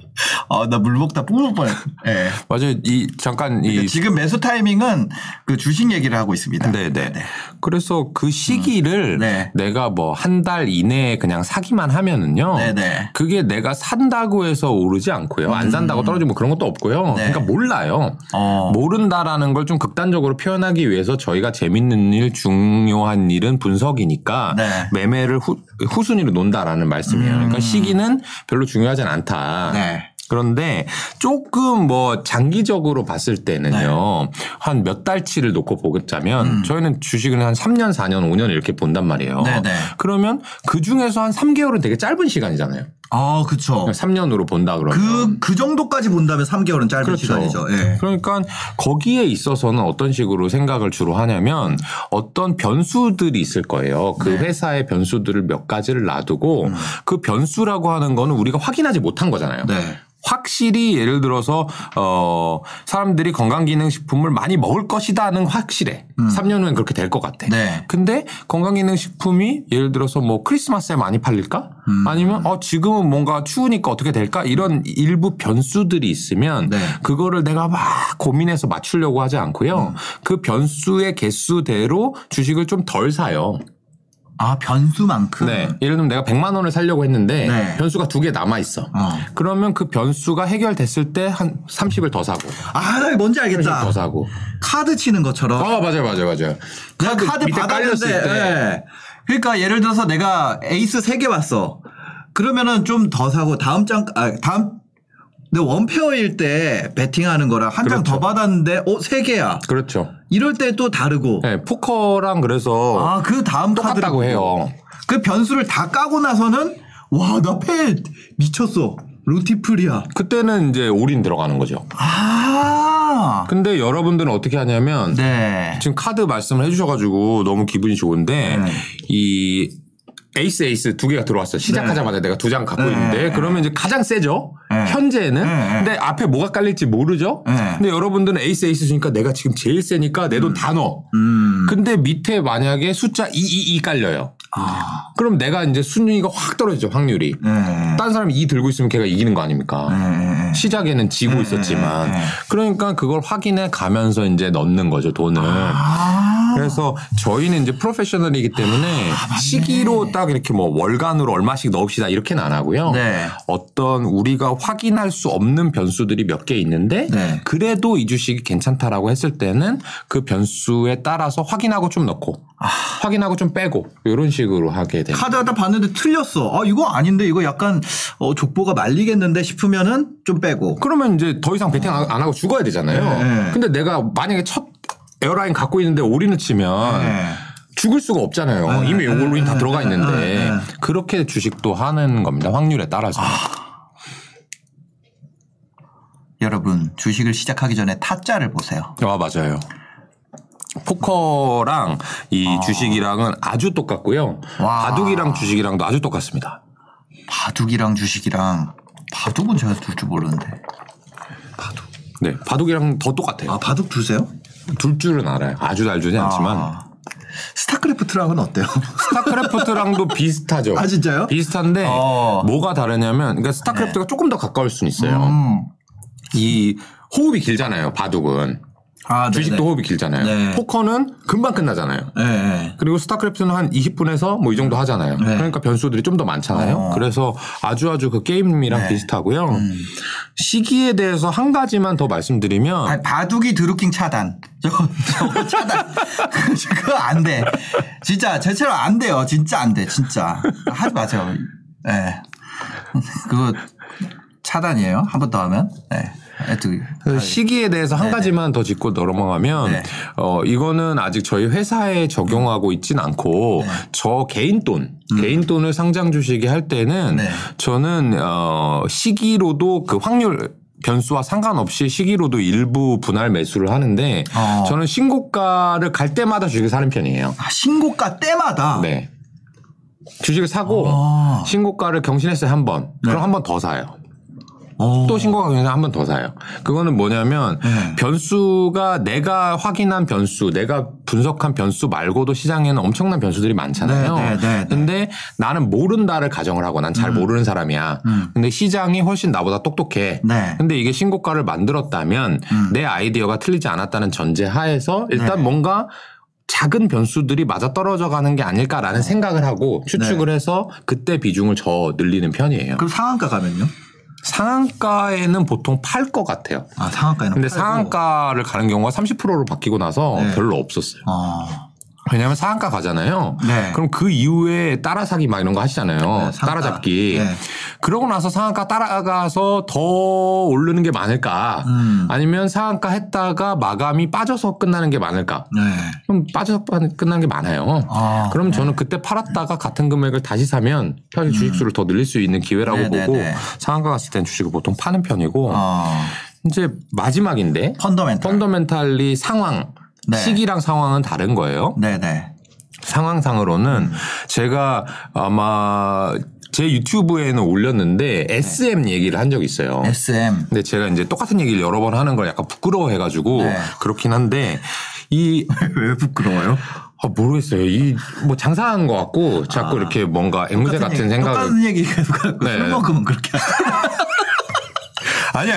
Speaker 1: 아, 나 물 먹다 뿜을 뻔했어. 네.
Speaker 2: 맞아요. 이 잠깐 이
Speaker 1: 지금 매수 타이밍은 그 주식 얘기를 하고 있습니다.
Speaker 2: 네네. 그래서 그 시기를
Speaker 1: 네.
Speaker 2: 내가 뭐 한 달 이내에 그냥 사기만 하면은요.
Speaker 1: 네네.
Speaker 2: 그게 내가 산다고 해서 오르지 않고요. 안 산다고 떨어지고 그런 것도 없고요.
Speaker 1: 음. 네.
Speaker 2: 그러니까 몰라요.
Speaker 1: 어.
Speaker 2: 모른다라는 걸 좀 극단적으로 표현하기 위해서 저희가 재밌는 일, 중요한 일은 분석이니까
Speaker 1: 네.
Speaker 2: 매매를 후, 후순위로 논다라는 말씀이에요. 그러니까 시기는 별로 중요하진 않다.
Speaker 1: 음. 네.
Speaker 2: 그런데 조금 뭐 장기적으로 봤을 때는요.
Speaker 1: 네.
Speaker 2: 한몇 달치를 놓고 보자면
Speaker 1: 음.
Speaker 2: 저희는 주식을 한 3년, 4년, 5년 이렇게 본단 말이에요.
Speaker 1: 네네.
Speaker 2: 그러면 그 중에서 한 3개월은 되게 짧은 시간이잖아요.
Speaker 1: 아, 그쵸.
Speaker 2: 3년으로 본다 그러면.
Speaker 1: 그, 그 정도까지 본다면 3개월은 짧은
Speaker 2: 그렇죠.
Speaker 1: 시간이죠. 예.
Speaker 2: 그러니까 거기에 있어서는 어떤 식으로 생각을 주로 하냐면 어떤 변수들이 있을 거예요. 그
Speaker 1: 네.
Speaker 2: 회사의 변수들을 몇 가지를 놔두고
Speaker 1: 음.
Speaker 2: 그 변수라고 하는 거는 우리가 확인하지 못한 거잖아요.
Speaker 1: 네.
Speaker 2: 확실히 예를 들어서 어 사람들이 건강기능식품을 많이 먹을 것이다는 확실해. 3년 후엔 그렇게 될 것 같아.
Speaker 1: 음. 네.
Speaker 2: 근데 건강기능식품이 예를 들어서 뭐 크리스마스에 많이 팔릴까?
Speaker 1: 음.
Speaker 2: 아니면 어 지금은 뭔가 추우니까 어떻게 될까? 이런 일부 변수들이 있으면
Speaker 1: 네.
Speaker 2: 그거를 내가 막 고민해서 맞추려고 하지 않고요.
Speaker 1: 음.
Speaker 2: 그 변수의 개수대로 주식을 좀 덜 사요.
Speaker 1: 아, 변수만큼.
Speaker 2: 네. 예를 들면 내가 100만 원을 살려고 했는데
Speaker 1: 네.
Speaker 2: 변수가 두 개 남아 있어.
Speaker 1: 어.
Speaker 2: 그러면 그 변수가 해결됐을 때 한 30을 더 사고.
Speaker 1: 아, 나 뭔지
Speaker 2: 30을
Speaker 1: 알겠다.
Speaker 2: 더 사고.
Speaker 1: 카드 치는 것처럼.
Speaker 2: 아, 맞아요, 맞아요, 맞아요.
Speaker 1: 내가 카드
Speaker 2: 밑에
Speaker 1: 받았는데.
Speaker 2: 깔렸을 때.
Speaker 1: 예. 그러니까 예를 들어서 내가 에이스 3개 왔어. 그러면은 좀 더 사고 다음 장, 아, 다음 근데 one pair일 때 베팅하는 거랑 한 장더
Speaker 2: 그렇죠.
Speaker 1: 받았는데 어, 3개야.
Speaker 2: 그렇죠.
Speaker 1: 이럴 때 또 다르고.
Speaker 2: 네, 포커랑 그래서
Speaker 1: 아, 그 다음
Speaker 2: 똑같다고. 해요.
Speaker 1: 그 변수를 다 까고 나서는 와, 나 패 미쳤어. 로티플이야.
Speaker 2: 그때는 이제 올인 들어가는 거죠.
Speaker 1: 아.
Speaker 2: 근데 여러분들은 어떻게 하냐면
Speaker 1: 네.
Speaker 2: 지금 카드 말씀을 해주셔가지고 너무 기분이 좋은데
Speaker 1: 네.
Speaker 2: 이 에이스 에이스 두 개가 들어왔어요. 시작하자마자 내가 두 장 갖고
Speaker 1: 네,
Speaker 2: 있는데
Speaker 1: 네.
Speaker 2: 그러면 이제 가장 세죠.
Speaker 1: 네.
Speaker 2: 현재는.
Speaker 1: 네, 네.
Speaker 2: 근데 앞에 뭐가 깔릴지 모르죠.
Speaker 1: 네.
Speaker 2: 근데 여러분들은 에이스 에이스 주니까 내가 지금 제일 세니까 내 돈다 넣어.
Speaker 1: 음.
Speaker 2: 근데 밑에 만약에 숫자 222 깔려요.
Speaker 1: 아.
Speaker 2: 그럼 내가 이제 순위가 확 떨어지죠 확률이.
Speaker 1: 네.
Speaker 2: 딴 사람이 2 들고 있으면 걔가 이기는 거 아닙니까?
Speaker 1: 네.
Speaker 2: 시작에는 지고 있었지만
Speaker 1: 네, 네.
Speaker 2: 그러니까 그걸 확인해 가면서 이제 넣는 거죠 돈을.
Speaker 1: 아.
Speaker 2: 그래서 저희는 이제 프로페셔널이기 때문에 시기로 딱 이렇게 뭐 월간으로 얼마씩 넣읍시다 이렇게는 안 하고요.
Speaker 1: 네.
Speaker 2: 어떤 우리가 확인할 수 없는 변수들이 몇 개 있는데
Speaker 1: 네.
Speaker 2: 그래도 이 주식이 괜찮다라고 했을 때는 그 변수에 따라서 확인하고 좀 넣고
Speaker 1: 아.
Speaker 2: 확인하고 좀 빼고 이런 식으로 하게 됩니다.
Speaker 1: 카드 갖다 봤는데 틀렸어. 아, 이거 아닌데 이거 약간 어, 족보가 말리겠는데 싶으면은 좀 빼고.
Speaker 2: 그러면 이제 더 이상 베팅 안안 하고 죽어야 되잖아요.
Speaker 1: 네.
Speaker 2: 근데 내가 만약에 첫 에어라인 갖고 있는데 올인을 치면
Speaker 1: 네.
Speaker 2: 죽을 수가 없잖아요.
Speaker 1: 네,
Speaker 2: 이미
Speaker 1: 네,
Speaker 2: 올인 다
Speaker 1: 네,
Speaker 2: 들어가
Speaker 1: 네,
Speaker 2: 있는데. 그렇게 주식도 하는 겁니다. 확률에 따라서.
Speaker 1: 여러분 주식을 시작하기 전에 타짜를 보세요.
Speaker 2: 아 맞아요. 포커랑 이 주식이랑은 아주 똑같고요.
Speaker 1: 와.
Speaker 2: 바둑이랑 주식이랑도 아주 똑같습니다.
Speaker 1: 바둑이랑 주식이랑 바둑은 제가 둘 줄 모르는데.
Speaker 2: 네, 바둑이랑 더 똑같아요.
Speaker 1: 아 바둑 두세요?
Speaker 2: 둘 줄은 알아요. 아주 잘 주진 않지만
Speaker 1: 아. 스타크래프트랑은 어때요?
Speaker 2: 스타크래프트랑도 비슷하죠.
Speaker 1: 아, 진짜요?
Speaker 2: 비슷한데
Speaker 1: 어.
Speaker 2: 뭐가 다르냐면 그러니까 스타크래프트가 조금 더 가까울 수는 있어요.
Speaker 1: 음.
Speaker 2: 이 호흡이 길잖아요. 바둑은
Speaker 1: 아,
Speaker 2: 주식도
Speaker 1: 네네.
Speaker 2: 호흡이 길잖아요.
Speaker 1: 네.
Speaker 2: 포커는 금방 끝나잖아요.
Speaker 1: 네, 네.
Speaker 2: 그리고 스타크래프트는 한 20분에서 뭐 이 정도 하잖아요.
Speaker 1: 네.
Speaker 2: 그러니까 변수들이 좀 더 많잖아요.
Speaker 1: 어.
Speaker 2: 그래서 아주 아주 그 게임이랑
Speaker 1: 네.
Speaker 2: 비슷하고요.
Speaker 1: 음.
Speaker 2: 시기에 대해서 한 가지만 더 말씀드리면
Speaker 1: 아, 바둑이 드루킹 차단. 저거, 저거 차단. 그거 안 돼. 진짜, 저처럼 안 돼요. 진짜 안 돼. 진짜. 하지 마세요. 예. 네. 그거 차단이에요. 한 번 더 하면. 네.
Speaker 2: 그 시기에 대해서 한
Speaker 1: 네네.
Speaker 2: 가지만 더 짚고 넘어가면
Speaker 1: 네.
Speaker 2: 어 이거는 아직 저희 회사에 적용하고 있진 않고
Speaker 1: 네.
Speaker 2: 저 개인 돈 개인 돈을 상장 주식에 할 때는
Speaker 1: 네.
Speaker 2: 저는 어 시기로도 그 확률 변수와 상관없이 시기로도 일부 분할 매수를 하는데
Speaker 1: 어.
Speaker 2: 저는 신고가를 갈 때마다 주식을 사는 편이에요.
Speaker 1: 아, 신고가 때마다.
Speaker 2: 네. 주식을 사고
Speaker 1: 아.
Speaker 2: 신고가를 경신했어요 한 번.
Speaker 1: 네.
Speaker 2: 그럼 한번 더 사요.
Speaker 1: 어.
Speaker 2: 또 신고가 경신 한번 더 사요. 그거는 뭐냐면
Speaker 1: 네.
Speaker 2: 변수가 내가 확인한 변수, 내가 분석한 변수 말고도 시장에는 엄청난 변수들이 많잖아요.
Speaker 1: 네, 네, 네, 네.
Speaker 2: 근데 나는 모른다를 가정을 하고 난 잘 모르는 사람이야.
Speaker 1: 음.
Speaker 2: 근데 시장이 훨씬 나보다 똑똑해.
Speaker 1: 네.
Speaker 2: 근데 이게 신고가를 만들었다면
Speaker 1: 음.
Speaker 2: 내 아이디어가 틀리지 않았다는 전제 하에서 일단
Speaker 1: 네.
Speaker 2: 뭔가 작은 변수들이 맞아 떨어져 가는 게 아닐까라는 생각을 하고 추측을 해서 그때 비중을 저 늘리는 편이에요.
Speaker 1: 그럼 상한가 가면요?
Speaker 2: 상한가에는 보통 팔 것 같아요.
Speaker 1: 아, 상한가에는.
Speaker 2: 근데
Speaker 1: 팔고.
Speaker 2: 상한가를 가는 경우가 30%로 바뀌고 나서
Speaker 1: 네.
Speaker 2: 별로 없었어요.
Speaker 1: 어.
Speaker 2: 왜냐하면 상한가 가잖아요.
Speaker 1: 네.
Speaker 2: 그럼 그 이후에 따라사기 막 이런 거 하시잖아요.
Speaker 1: 네.
Speaker 2: 따라잡기.
Speaker 1: 네.
Speaker 2: 그러고 나서 상한가 따라가서 더 오르는 게 많을까?
Speaker 1: 음.
Speaker 2: 아니면 상한가 했다가 마감이 빠져서 끝나는 게 많을까?
Speaker 1: 네.
Speaker 2: 그럼 빠져서 끝나는 게 많아요.
Speaker 1: 아.
Speaker 2: 그럼 저는 그때 팔았다가 같은 금액을 다시 사면 사실 주식수를 더 늘릴 수 있는 기회라고
Speaker 1: 음. 네네네.
Speaker 2: 보고 상한가 갔을 땐 주식을 보통 파는 편이고
Speaker 1: 어.
Speaker 2: 이제 마지막인데
Speaker 1: 펀더멘탈.
Speaker 2: 펀더멘탈리 상황
Speaker 1: 네.
Speaker 2: 시기랑 상황은 다른 거예요.
Speaker 1: 네네.
Speaker 2: 상황상으로는
Speaker 1: 음.
Speaker 2: 제가 아마 제 유튜브에는 올렸는데
Speaker 1: 네.
Speaker 2: SM 얘기를 한 적이 있어요.
Speaker 1: SM.
Speaker 2: 근데 제가 이제 똑같은 얘기를 여러 번 하는 걸 약간 부끄러워해가지고
Speaker 1: 네.
Speaker 2: 그렇긴 한데 이
Speaker 1: 왜 부끄러워요?
Speaker 2: 아, 모르겠어요. 이 뭐 장사하는 것 같고 자꾸
Speaker 1: 아.
Speaker 2: 이렇게 뭔가 앵무새 같은
Speaker 1: 얘기,
Speaker 2: 생각을
Speaker 1: 똑같은 얘기 계속 하고
Speaker 2: 네.
Speaker 1: 술 먹으면 그렇게.
Speaker 2: 아니야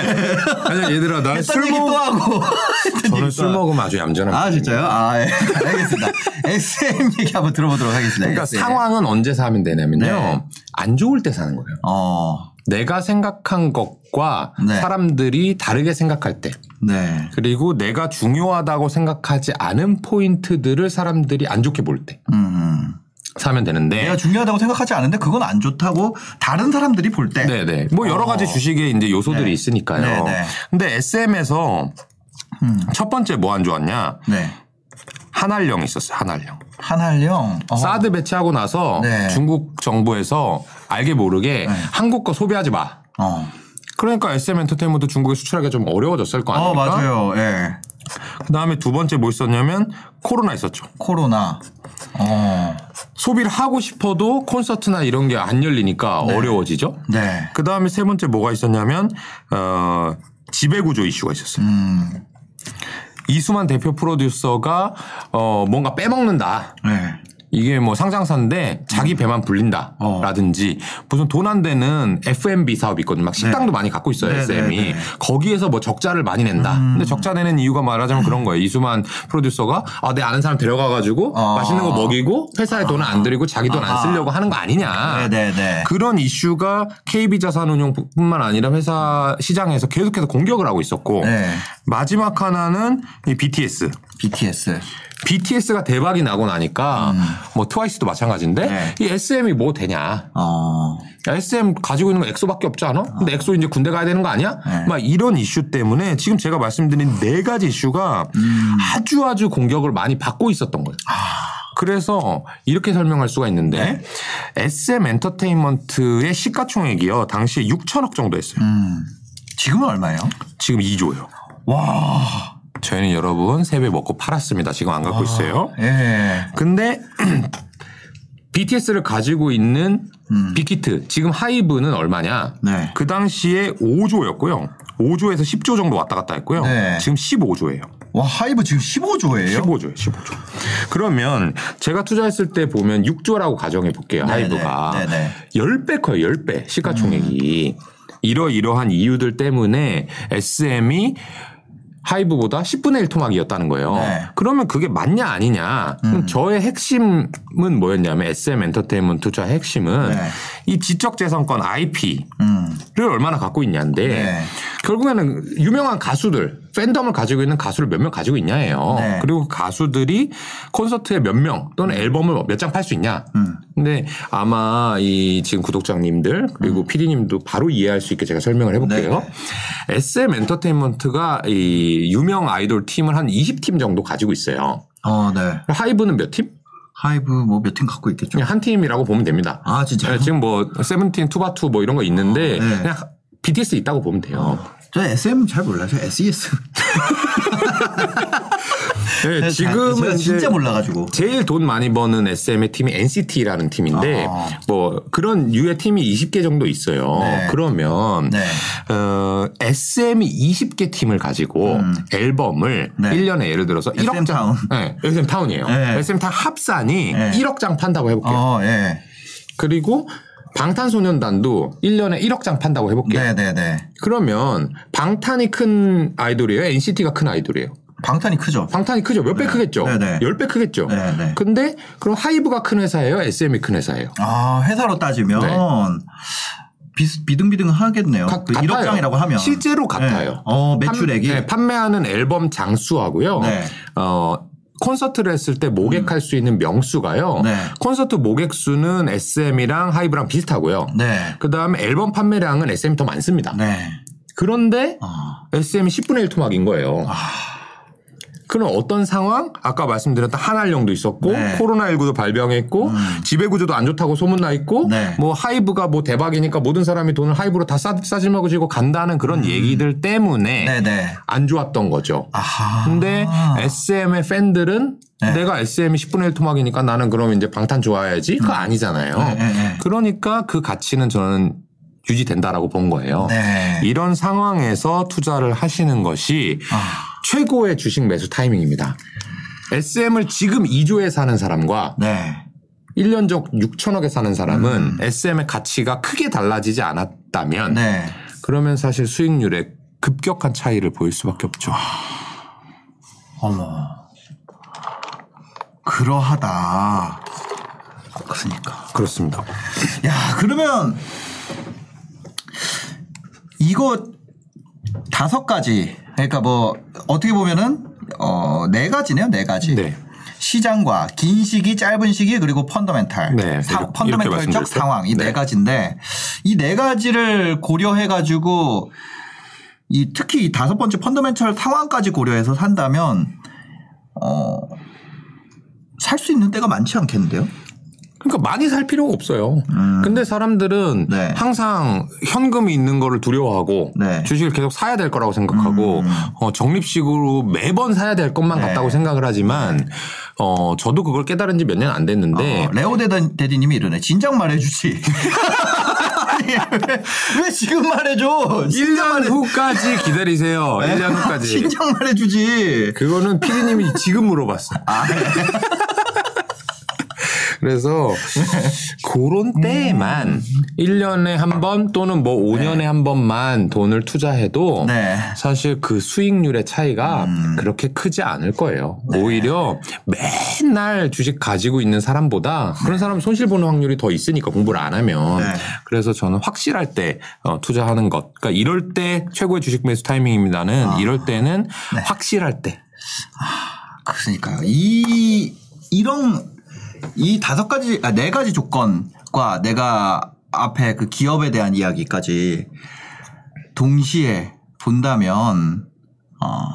Speaker 2: 아니야 얘들아 난
Speaker 1: 했던
Speaker 2: 술
Speaker 1: 얘기
Speaker 2: 또먹
Speaker 1: 하고.
Speaker 2: 저는 술. 먹으면 아주 얌전한
Speaker 1: 아. 진짜요? 아 예. 알겠습니다. SM 얘기 한번 들어보도록 하겠습니다.
Speaker 2: 그러니까
Speaker 1: SM.
Speaker 2: 상황은 언제 사면 되냐면요.
Speaker 1: 네.
Speaker 2: 안 좋을 때 사는 거예요.
Speaker 1: 어.
Speaker 2: 내가 생각한 것과
Speaker 1: 네.
Speaker 2: 사람들이 다르게 생각할 때
Speaker 1: 네.
Speaker 2: 그리고 내가 중요하다고 생각하지 않은 포인트들을 사람들이 안 좋게 볼 때
Speaker 1: 음.
Speaker 2: 사면 되는데
Speaker 1: 내가 중요하다고 생각하지 않은데 그건 안 좋다고 다른 사람들이 볼 때.
Speaker 2: 네네 뭐 여러 가지
Speaker 1: 어.
Speaker 2: 주식에 이제 요소들이
Speaker 1: 네.
Speaker 2: 있으니까요.
Speaker 1: 네네.
Speaker 2: 근데 SM에서
Speaker 1: 음.
Speaker 2: 첫 번째 뭐 안 좋았냐
Speaker 1: 네.
Speaker 2: 한알령 있었어요. 한알령.
Speaker 1: 한알령. 어.
Speaker 2: 사드 배치하고 나서
Speaker 1: 네.
Speaker 2: 중국 정부에서 알게 모르게
Speaker 1: 네.
Speaker 2: 한국 거 소비하지 마.
Speaker 1: 어.
Speaker 2: 그러니까 SM 엔터테인먼트 중국에 수출하기가 좀 어려워졌을
Speaker 1: 거어
Speaker 2: 아닙니까?
Speaker 1: 맞아요. 예.
Speaker 2: 그 다음에 두 번째 뭐 있었냐면 코로나 있었죠.
Speaker 1: 코로나. 어.
Speaker 2: 소비를 하고 싶어도 콘서트나 이런 게 안 열리니까 어려워지죠.
Speaker 1: 네.
Speaker 2: 그 다음에 세 번째 뭐가 있었냐면 어 지배 구조 이슈가 있었어요.
Speaker 1: 음.
Speaker 2: 이수만 대표 프로듀서가 어 뭔가 빼먹는다.
Speaker 1: 네.
Speaker 2: 이게 뭐 상장사인데 자기 배만
Speaker 1: 어.
Speaker 2: 불린다라든지 무슨 돈 안 되는 F&B 사업이 있거든요. 막 식당도 많이 갖고 있어요.
Speaker 1: 네,
Speaker 2: SM이
Speaker 1: 네, 네.
Speaker 2: 거기에서 뭐 적자를 많이 낸다.
Speaker 1: 음.
Speaker 2: 근데 적자 내는 이유가 말하자면 그런 거예요. 이수만 프로듀서가 아, 내 아는 사람 데려가 가지고
Speaker 1: 어.
Speaker 2: 맛있는 거 먹이고 회사에 돈을 안 들이고 자기 돈안
Speaker 1: 아하.
Speaker 2: 쓰려고 하는 거 아니냐. 그런 이슈가 KB 자산운용뿐만 아니라 회사 시장에서 계속해서 공격을 하고 있었고
Speaker 1: 네.
Speaker 2: 마지막 하나는 이 BTS.
Speaker 1: BTS.
Speaker 2: BTS가 대박이 나고 나니까 뭐 트와이스도 마찬가지인데
Speaker 1: 음. 네.
Speaker 2: 이 SM이 뭐 되냐?
Speaker 1: 어.
Speaker 2: 야, SM 가지고 있는 거 엑소밖에 없지 않아? 근데 엑소 이제 군대 가야 되는 거 아니야?
Speaker 1: 네.
Speaker 2: 막 이런 이슈 때문에 지금 제가 말씀드린 네 가지 이슈가
Speaker 1: 음.
Speaker 2: 아주 아주 공격을 많이 받고 있었던 거예요. 그래서 이렇게 설명할 수가 있는데
Speaker 1: 아. 네.
Speaker 2: SM 엔터테인먼트의 시가총액이요 당시에 6천억 정도 했어요.
Speaker 1: 음. 지금은 얼마예요?
Speaker 2: 지금 2조예요.
Speaker 1: 와.
Speaker 2: 저희는 여러분 세배 먹고 팔았습니다. 지금 안 갖고 있어요.
Speaker 1: 예.
Speaker 2: 근데 BTS를 가지고 있는 빅히트 지금 하이브는 얼마냐?
Speaker 1: 네.
Speaker 2: 그 당시에 5조였고요. 5조에서 10조 정도 왔다 갔다 했고요.
Speaker 1: 네.
Speaker 2: 지금 15조예요.
Speaker 1: 와 하이브 지금 15조예요?
Speaker 2: 15조예요, 15조. 그러면 제가 투자했을 때 보면 6조라고 가정해 볼게요.
Speaker 1: 네네,
Speaker 2: 하이브가.
Speaker 1: 네네.
Speaker 2: 10배 커요, 10배. 시가총액이. 이러이러한 이유들 때문에 SM이 하이브보다 10분의 1 토막이었다는 거예요.
Speaker 1: 네.
Speaker 2: 그러면 그게 맞냐 아니냐. 그럼 저의 핵심은 뭐였냐면 SM 엔터테인먼트 투자 핵심은
Speaker 1: 네.
Speaker 2: 이 지적재산권 IP를
Speaker 1: 음.
Speaker 2: 얼마나 갖고 있냐인데
Speaker 1: 네.
Speaker 2: 결국에는 유명한 가수들 팬덤을 가지고 있는 가수를 몇 명 가지고 있냐예요.
Speaker 1: 네.
Speaker 2: 그리고 가수들이 콘서트에 몇 명 또는 앨범을 몇 장 팔 수 있냐.
Speaker 1: 음.
Speaker 2: 근데 아마 이 지금 구독자님들 그리고 피디님도 바로 이해할 수 있게 제가 설명을 해볼게요. SM 엔터테인먼트가 이 유명 아이돌 팀을 한 20팀 정도 가지고 있어요.
Speaker 1: 어, 네.
Speaker 2: 하이브는 몇 팀?
Speaker 1: 하이브 뭐 몇 팀 갖고 있겠죠?
Speaker 2: 그냥 한 팀이라고 보면 됩니다.
Speaker 1: 아, 진짜요?
Speaker 2: 네, 지금 뭐 세븐틴, 투바투 뭐 이런 거 있는데
Speaker 1: 네.
Speaker 2: 그냥 BTS 있다고 보면 돼요.
Speaker 1: 저 SM 잘 몰라요. 저 SES.
Speaker 2: 네, 지금은
Speaker 1: 제가
Speaker 2: 이제
Speaker 1: 진짜 몰라가지고.
Speaker 2: 제일 돈 많이 버는 SM의 팀이 NCT라는 팀인데
Speaker 1: 아.
Speaker 2: 뭐 그런 유의 팀이 20개 정도 있어요.
Speaker 1: 네.
Speaker 2: 그러면
Speaker 1: 네.
Speaker 2: 어, SM이 20개 팀을 가지고 앨범을
Speaker 1: 네.
Speaker 2: 1년에 예를 들어서 1억
Speaker 1: SM
Speaker 2: 장
Speaker 1: 타운.
Speaker 2: 네, SM 타운이에요.
Speaker 1: 네.
Speaker 2: SM 타운 합산이
Speaker 1: 네.
Speaker 2: 1억 장 판다고 해볼게요.
Speaker 1: 어, 예.
Speaker 2: 그리고 방탄소년단도 1년에 1억 장 판다고 해볼게요.
Speaker 1: 네, 네, 네.
Speaker 2: 그러면 방탄이 큰 아이돌이에요? NCT가 큰 아이돌이에요?
Speaker 1: 방탄이 크죠?
Speaker 2: 방탄이 크죠? 몇배 크겠죠?
Speaker 1: 네, 네.
Speaker 2: 10배 크겠죠?
Speaker 1: 네, 네.
Speaker 2: 근데 그럼 하이브가 큰 회사예요? SM이 큰 회사예요?
Speaker 1: 아, 회사로 따지면
Speaker 2: 네.
Speaker 1: 비, 비등비등 하겠네요.
Speaker 2: 가-
Speaker 1: 그
Speaker 2: 같아요.
Speaker 1: 1억 장이라고 하면.
Speaker 2: 실제로 같아요.
Speaker 1: 네. 어, 매출액이.
Speaker 2: 판, 네, 판매하는 앨범 장수하고요.
Speaker 1: 네.
Speaker 2: 어, 콘서트를 했을 때 모객할 수 있는 명수가요.
Speaker 1: 네.
Speaker 2: 콘서트 모객 수는 SM이랑 하이브랑 비슷하고요.
Speaker 1: 네.
Speaker 2: 그 다음에 앨범 판매량은 SM이 더 많습니다.
Speaker 1: 네.
Speaker 2: 그런데
Speaker 1: 아,
Speaker 2: SM이 10분의 1 토막인 거예요. 그럼 어떤 상황? 아까 말씀드렸던 한알령도 있었고
Speaker 1: 네. 음.
Speaker 2: 코로나19도 발병했고 지배 구조도 안 좋다고 소문나 있고
Speaker 1: 네.
Speaker 2: 뭐 하이브가 뭐 대박이니까 모든 사람이 돈을 하이브로 다 싸, 싸질먹으시고 간다는 그런 얘기들 때문에
Speaker 1: 음. 네네.
Speaker 2: 안 좋았던 거죠.
Speaker 1: 아하.
Speaker 2: 근데 SM의 팬들은
Speaker 1: 네.
Speaker 2: 내가 SM이 10분의 1 토막이니까 나는 그럼 이제 방탄 좋아해야지? 그거 아니잖아요.
Speaker 1: 네, 네, 네.
Speaker 2: 그러니까 그 가치는 저는 유지된다라고 본 거예요.
Speaker 1: 네.
Speaker 2: 이런 상황에서 투자를 하시는 것이
Speaker 1: 아,
Speaker 2: 최고의 주식 매수 타이밍입니다. SM을 지금 2조에 사는 사람과
Speaker 1: 네.
Speaker 2: 1년 전 6천억에 사는 사람은 SM의 가치가 크게 달라지지 않았다면
Speaker 1: 음. 네.
Speaker 2: 그러면 사실 수익률에 급격한 차이를 보일 수밖에 없죠.
Speaker 1: 어머. 그러하다. 그러니까.
Speaker 2: 그렇습니다.
Speaker 1: 야, 그러면 이거 다섯 가지. 그러니까 뭐 어떻게 보면은 어, 네 가지네요. 네 가지.
Speaker 2: 네.
Speaker 1: 시장과 긴 시기, 짧은 시기 그리고 펀더멘탈.
Speaker 2: 네,
Speaker 1: 사- 펀더멘탈적. 상황 이네
Speaker 2: 네.
Speaker 1: 가지인데 이 네 가지를 고려해 가지고 이 특히 이 다섯 번째 펀더멘탈 상황까지 고려해서 산다면 어, 살 수 있는 데가 많지 않겠는데요?
Speaker 2: 그러니까 많이 살 필요가 없어요. 근데 사람들은
Speaker 1: 음. 네.
Speaker 2: 항상 현금이 있는 거를 두려워하고
Speaker 1: 네.
Speaker 2: 주식을 계속 사야 될 거라고 생각하고
Speaker 1: 음.
Speaker 2: 어, 적립식으로 매번 사야 될 것만
Speaker 1: 네.
Speaker 2: 같다고 생각을 하지만 어, 저도 그걸 깨달은 지 몇 년 안 됐는데
Speaker 1: 어, 레오 대디님이 이러네. 진작 말해주지. 왜, 왜 지금 말해줘? 진작
Speaker 2: 1년
Speaker 1: 말해.
Speaker 2: 후까지 기다리세요. 1년 후까지.
Speaker 1: 진작 말해주지.
Speaker 2: 그거는 피디님이 지금 물어봤어.
Speaker 1: 아, 네.
Speaker 2: 그래서 그런 때에만 1년에 한 번 또는 뭐 5년에 한 번만 돈을 투자해도
Speaker 1: 네.
Speaker 2: 사실 그 수익률의 차이가
Speaker 1: 음.
Speaker 2: 그렇게 크지 않을 거예요.
Speaker 1: 네.
Speaker 2: 오히려 맨날 주식 가지고 있는 사람보다 그런 사람 손실 보는 확률이 더 있으니까 공부를 안 하면.
Speaker 1: 네.
Speaker 2: 그래서 저는 확실할 때 어, 투자하는 것. 그러니까 이럴 때 최고의 주식 매수 타이밍입니다는
Speaker 1: 아.
Speaker 2: 이럴 때는
Speaker 1: 네.
Speaker 2: 확실할 때.
Speaker 1: 그러니까요. 이 이런 이 다섯 가지 아, 네 가지 조건과 내가 앞에 그 기업에 대한 이야기까지 동시에 본다면 어,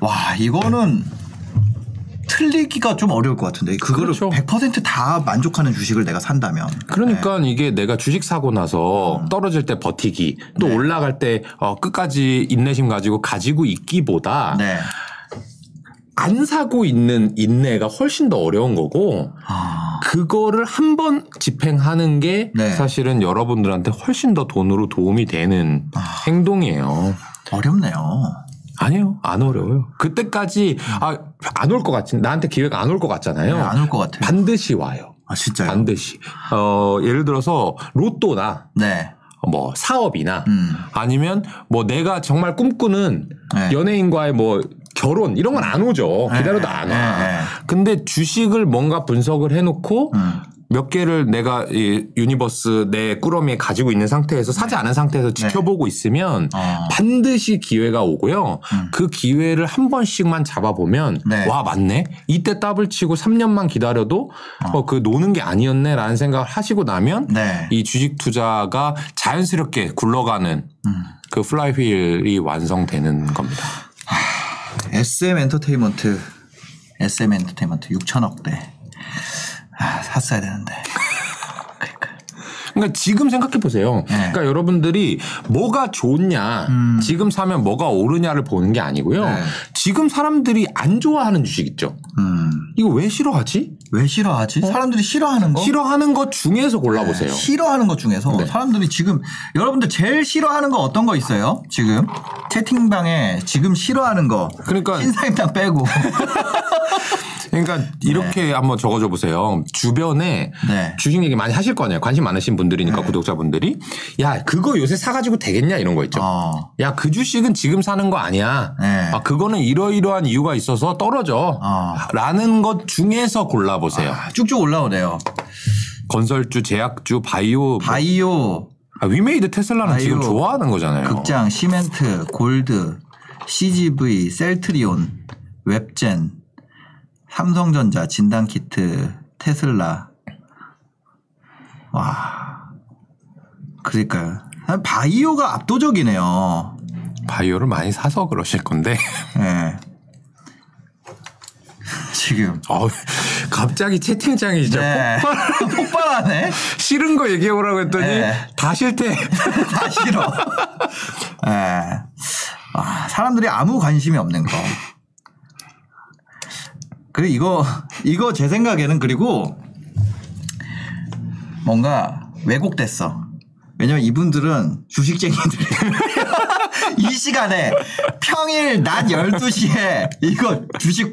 Speaker 1: 와 이거는 틀리기가 좀 어려울 것 같은데 그거를
Speaker 2: 그렇죠.
Speaker 1: 100%다 만족하는 주식을 내가 산다면
Speaker 2: 그러니까 이게 내가 주식 사고 나서 떨어질 때 버티기 또
Speaker 1: 네.
Speaker 2: 올라갈 때 어, 끝까지 인내심 가지고 가지고 있기보다
Speaker 1: 네.
Speaker 2: 안 사고 있는 인내가 훨씬 더 어려운 거고
Speaker 1: 아,
Speaker 2: 그거를 한 번 집행하는 게
Speaker 1: 네.
Speaker 2: 사실은 여러분들한테 훨씬 더 돈으로 도움이 되는
Speaker 1: 아.
Speaker 2: 행동이에요.
Speaker 1: 어렵네요.
Speaker 2: 아니요, 안 어려워요. 그때까지 아, 안 올 것 같지. 나한테 기회가 안 올 것 같잖아요.
Speaker 1: 네, 안올 것 같아요.
Speaker 2: 반드시 와요.
Speaker 1: 아 진짜요?
Speaker 2: 반드시. 어, 예를 들어서 로또나
Speaker 1: 네.
Speaker 2: 뭐 사업이나
Speaker 1: 음.
Speaker 2: 아니면 뭐 내가 정말 꿈꾸는
Speaker 1: 네.
Speaker 2: 연예인과의 뭐 결혼 이런 건 안 오죠. 기다려도 안 와.
Speaker 1: 네, 네.
Speaker 2: 근데 주식을 뭔가 분석을 해놓고
Speaker 1: 음.
Speaker 2: 몇 개를 내가 이 universe 내 꾸러미에 가지고 있는 상태에서 사지 않은 상태에서 지켜보고 있으면
Speaker 1: 네. 어.
Speaker 2: 반드시 기회가 오고요.
Speaker 1: 음.
Speaker 2: 그 기회를 한 번씩만 잡아보면
Speaker 1: 네.
Speaker 2: 와 맞네. 이때 더블 치고 3년만 기다려도 어, 그 노는 게 아니었네라는 생각을 하시고 나면
Speaker 1: 네.
Speaker 2: 이 주식 투자가 자연스럽게 굴러가는
Speaker 1: 음.
Speaker 2: 그 플라이휠이 완성되는 겁니다.
Speaker 1: SM 엔터테인먼트 SM 엔터테인먼트 6천억대. 아, 샀어야 되는데. 그러니까.
Speaker 2: 지금 생각해 보세요.
Speaker 1: 네.
Speaker 2: 그러니까 여러분들이 뭐가 좋냐,
Speaker 1: 음.
Speaker 2: 지금 사면 뭐가 오르냐를 보는 게 아니고요.
Speaker 1: 네.
Speaker 2: 지금 사람들이 안 좋아하는 주식 있죠.
Speaker 1: 음.
Speaker 2: 이거 왜 싫어하지?
Speaker 1: 왜 싫어하지? 사람들이 싫어하는 거?
Speaker 2: 싫어하는 것 중에서 골라보세요.
Speaker 1: 네, 싫어하는 것 중에서
Speaker 2: 네.
Speaker 1: 사람들이 지금 여러분들 제일 싫어하는 거 어떤 거 있어요? 지금 채팅방에 지금 싫어하는 거
Speaker 2: 그러니까
Speaker 1: 신사임당 빼고
Speaker 2: 그러니까 이렇게 한번 적어줘 보세요. 주변에
Speaker 1: 네.
Speaker 2: 주식 얘기 많이 하실 거 아니에요. 관심 많으신 분들이니까 구독자분들이 야 그거 요새 사가지고 되겠냐 이런 거 있죠.
Speaker 1: 어.
Speaker 2: 야그 주식은 지금 사는 거 아니야.
Speaker 1: 네.
Speaker 2: 아 그거는 이러이러한 이유가 있어서 떨어져.
Speaker 1: 어.
Speaker 2: 라는 것 중에서 골라보세요.
Speaker 1: 아, 쭉쭉 올라오네요.
Speaker 2: 건설주, 제약주, 바이오,
Speaker 1: 바이오,
Speaker 2: 아, 위메이드 테슬라는
Speaker 1: 바이오,
Speaker 2: 지금 좋아하는 거잖아요.
Speaker 1: 극장, 시멘트, 골드, CGV, 셀트리온, 웹젠, 삼성전자, 진단 키트, 테슬라. 와. 그러니까요. 바이오가 압도적이네요.
Speaker 2: 바이오를 많이 사서 그러실 건데.
Speaker 1: 예. 지금.
Speaker 2: 어, 갑자기 채팅창이 진짜
Speaker 1: 네.
Speaker 2: 폭발.
Speaker 1: 폭발하네.
Speaker 2: 싫은 거 얘기해보라고 했더니
Speaker 1: 네.
Speaker 2: 다 싫대.
Speaker 1: 다 싫어. 예. 아, 사람들이 아무 관심이 없는 거. 그리고 이거, 이거 제 생각에는 그리고 뭔가 왜곡됐어. 왜냐면 이분들은 주식쟁이들. 이 시간에 평일 낮 12시에 이거 주식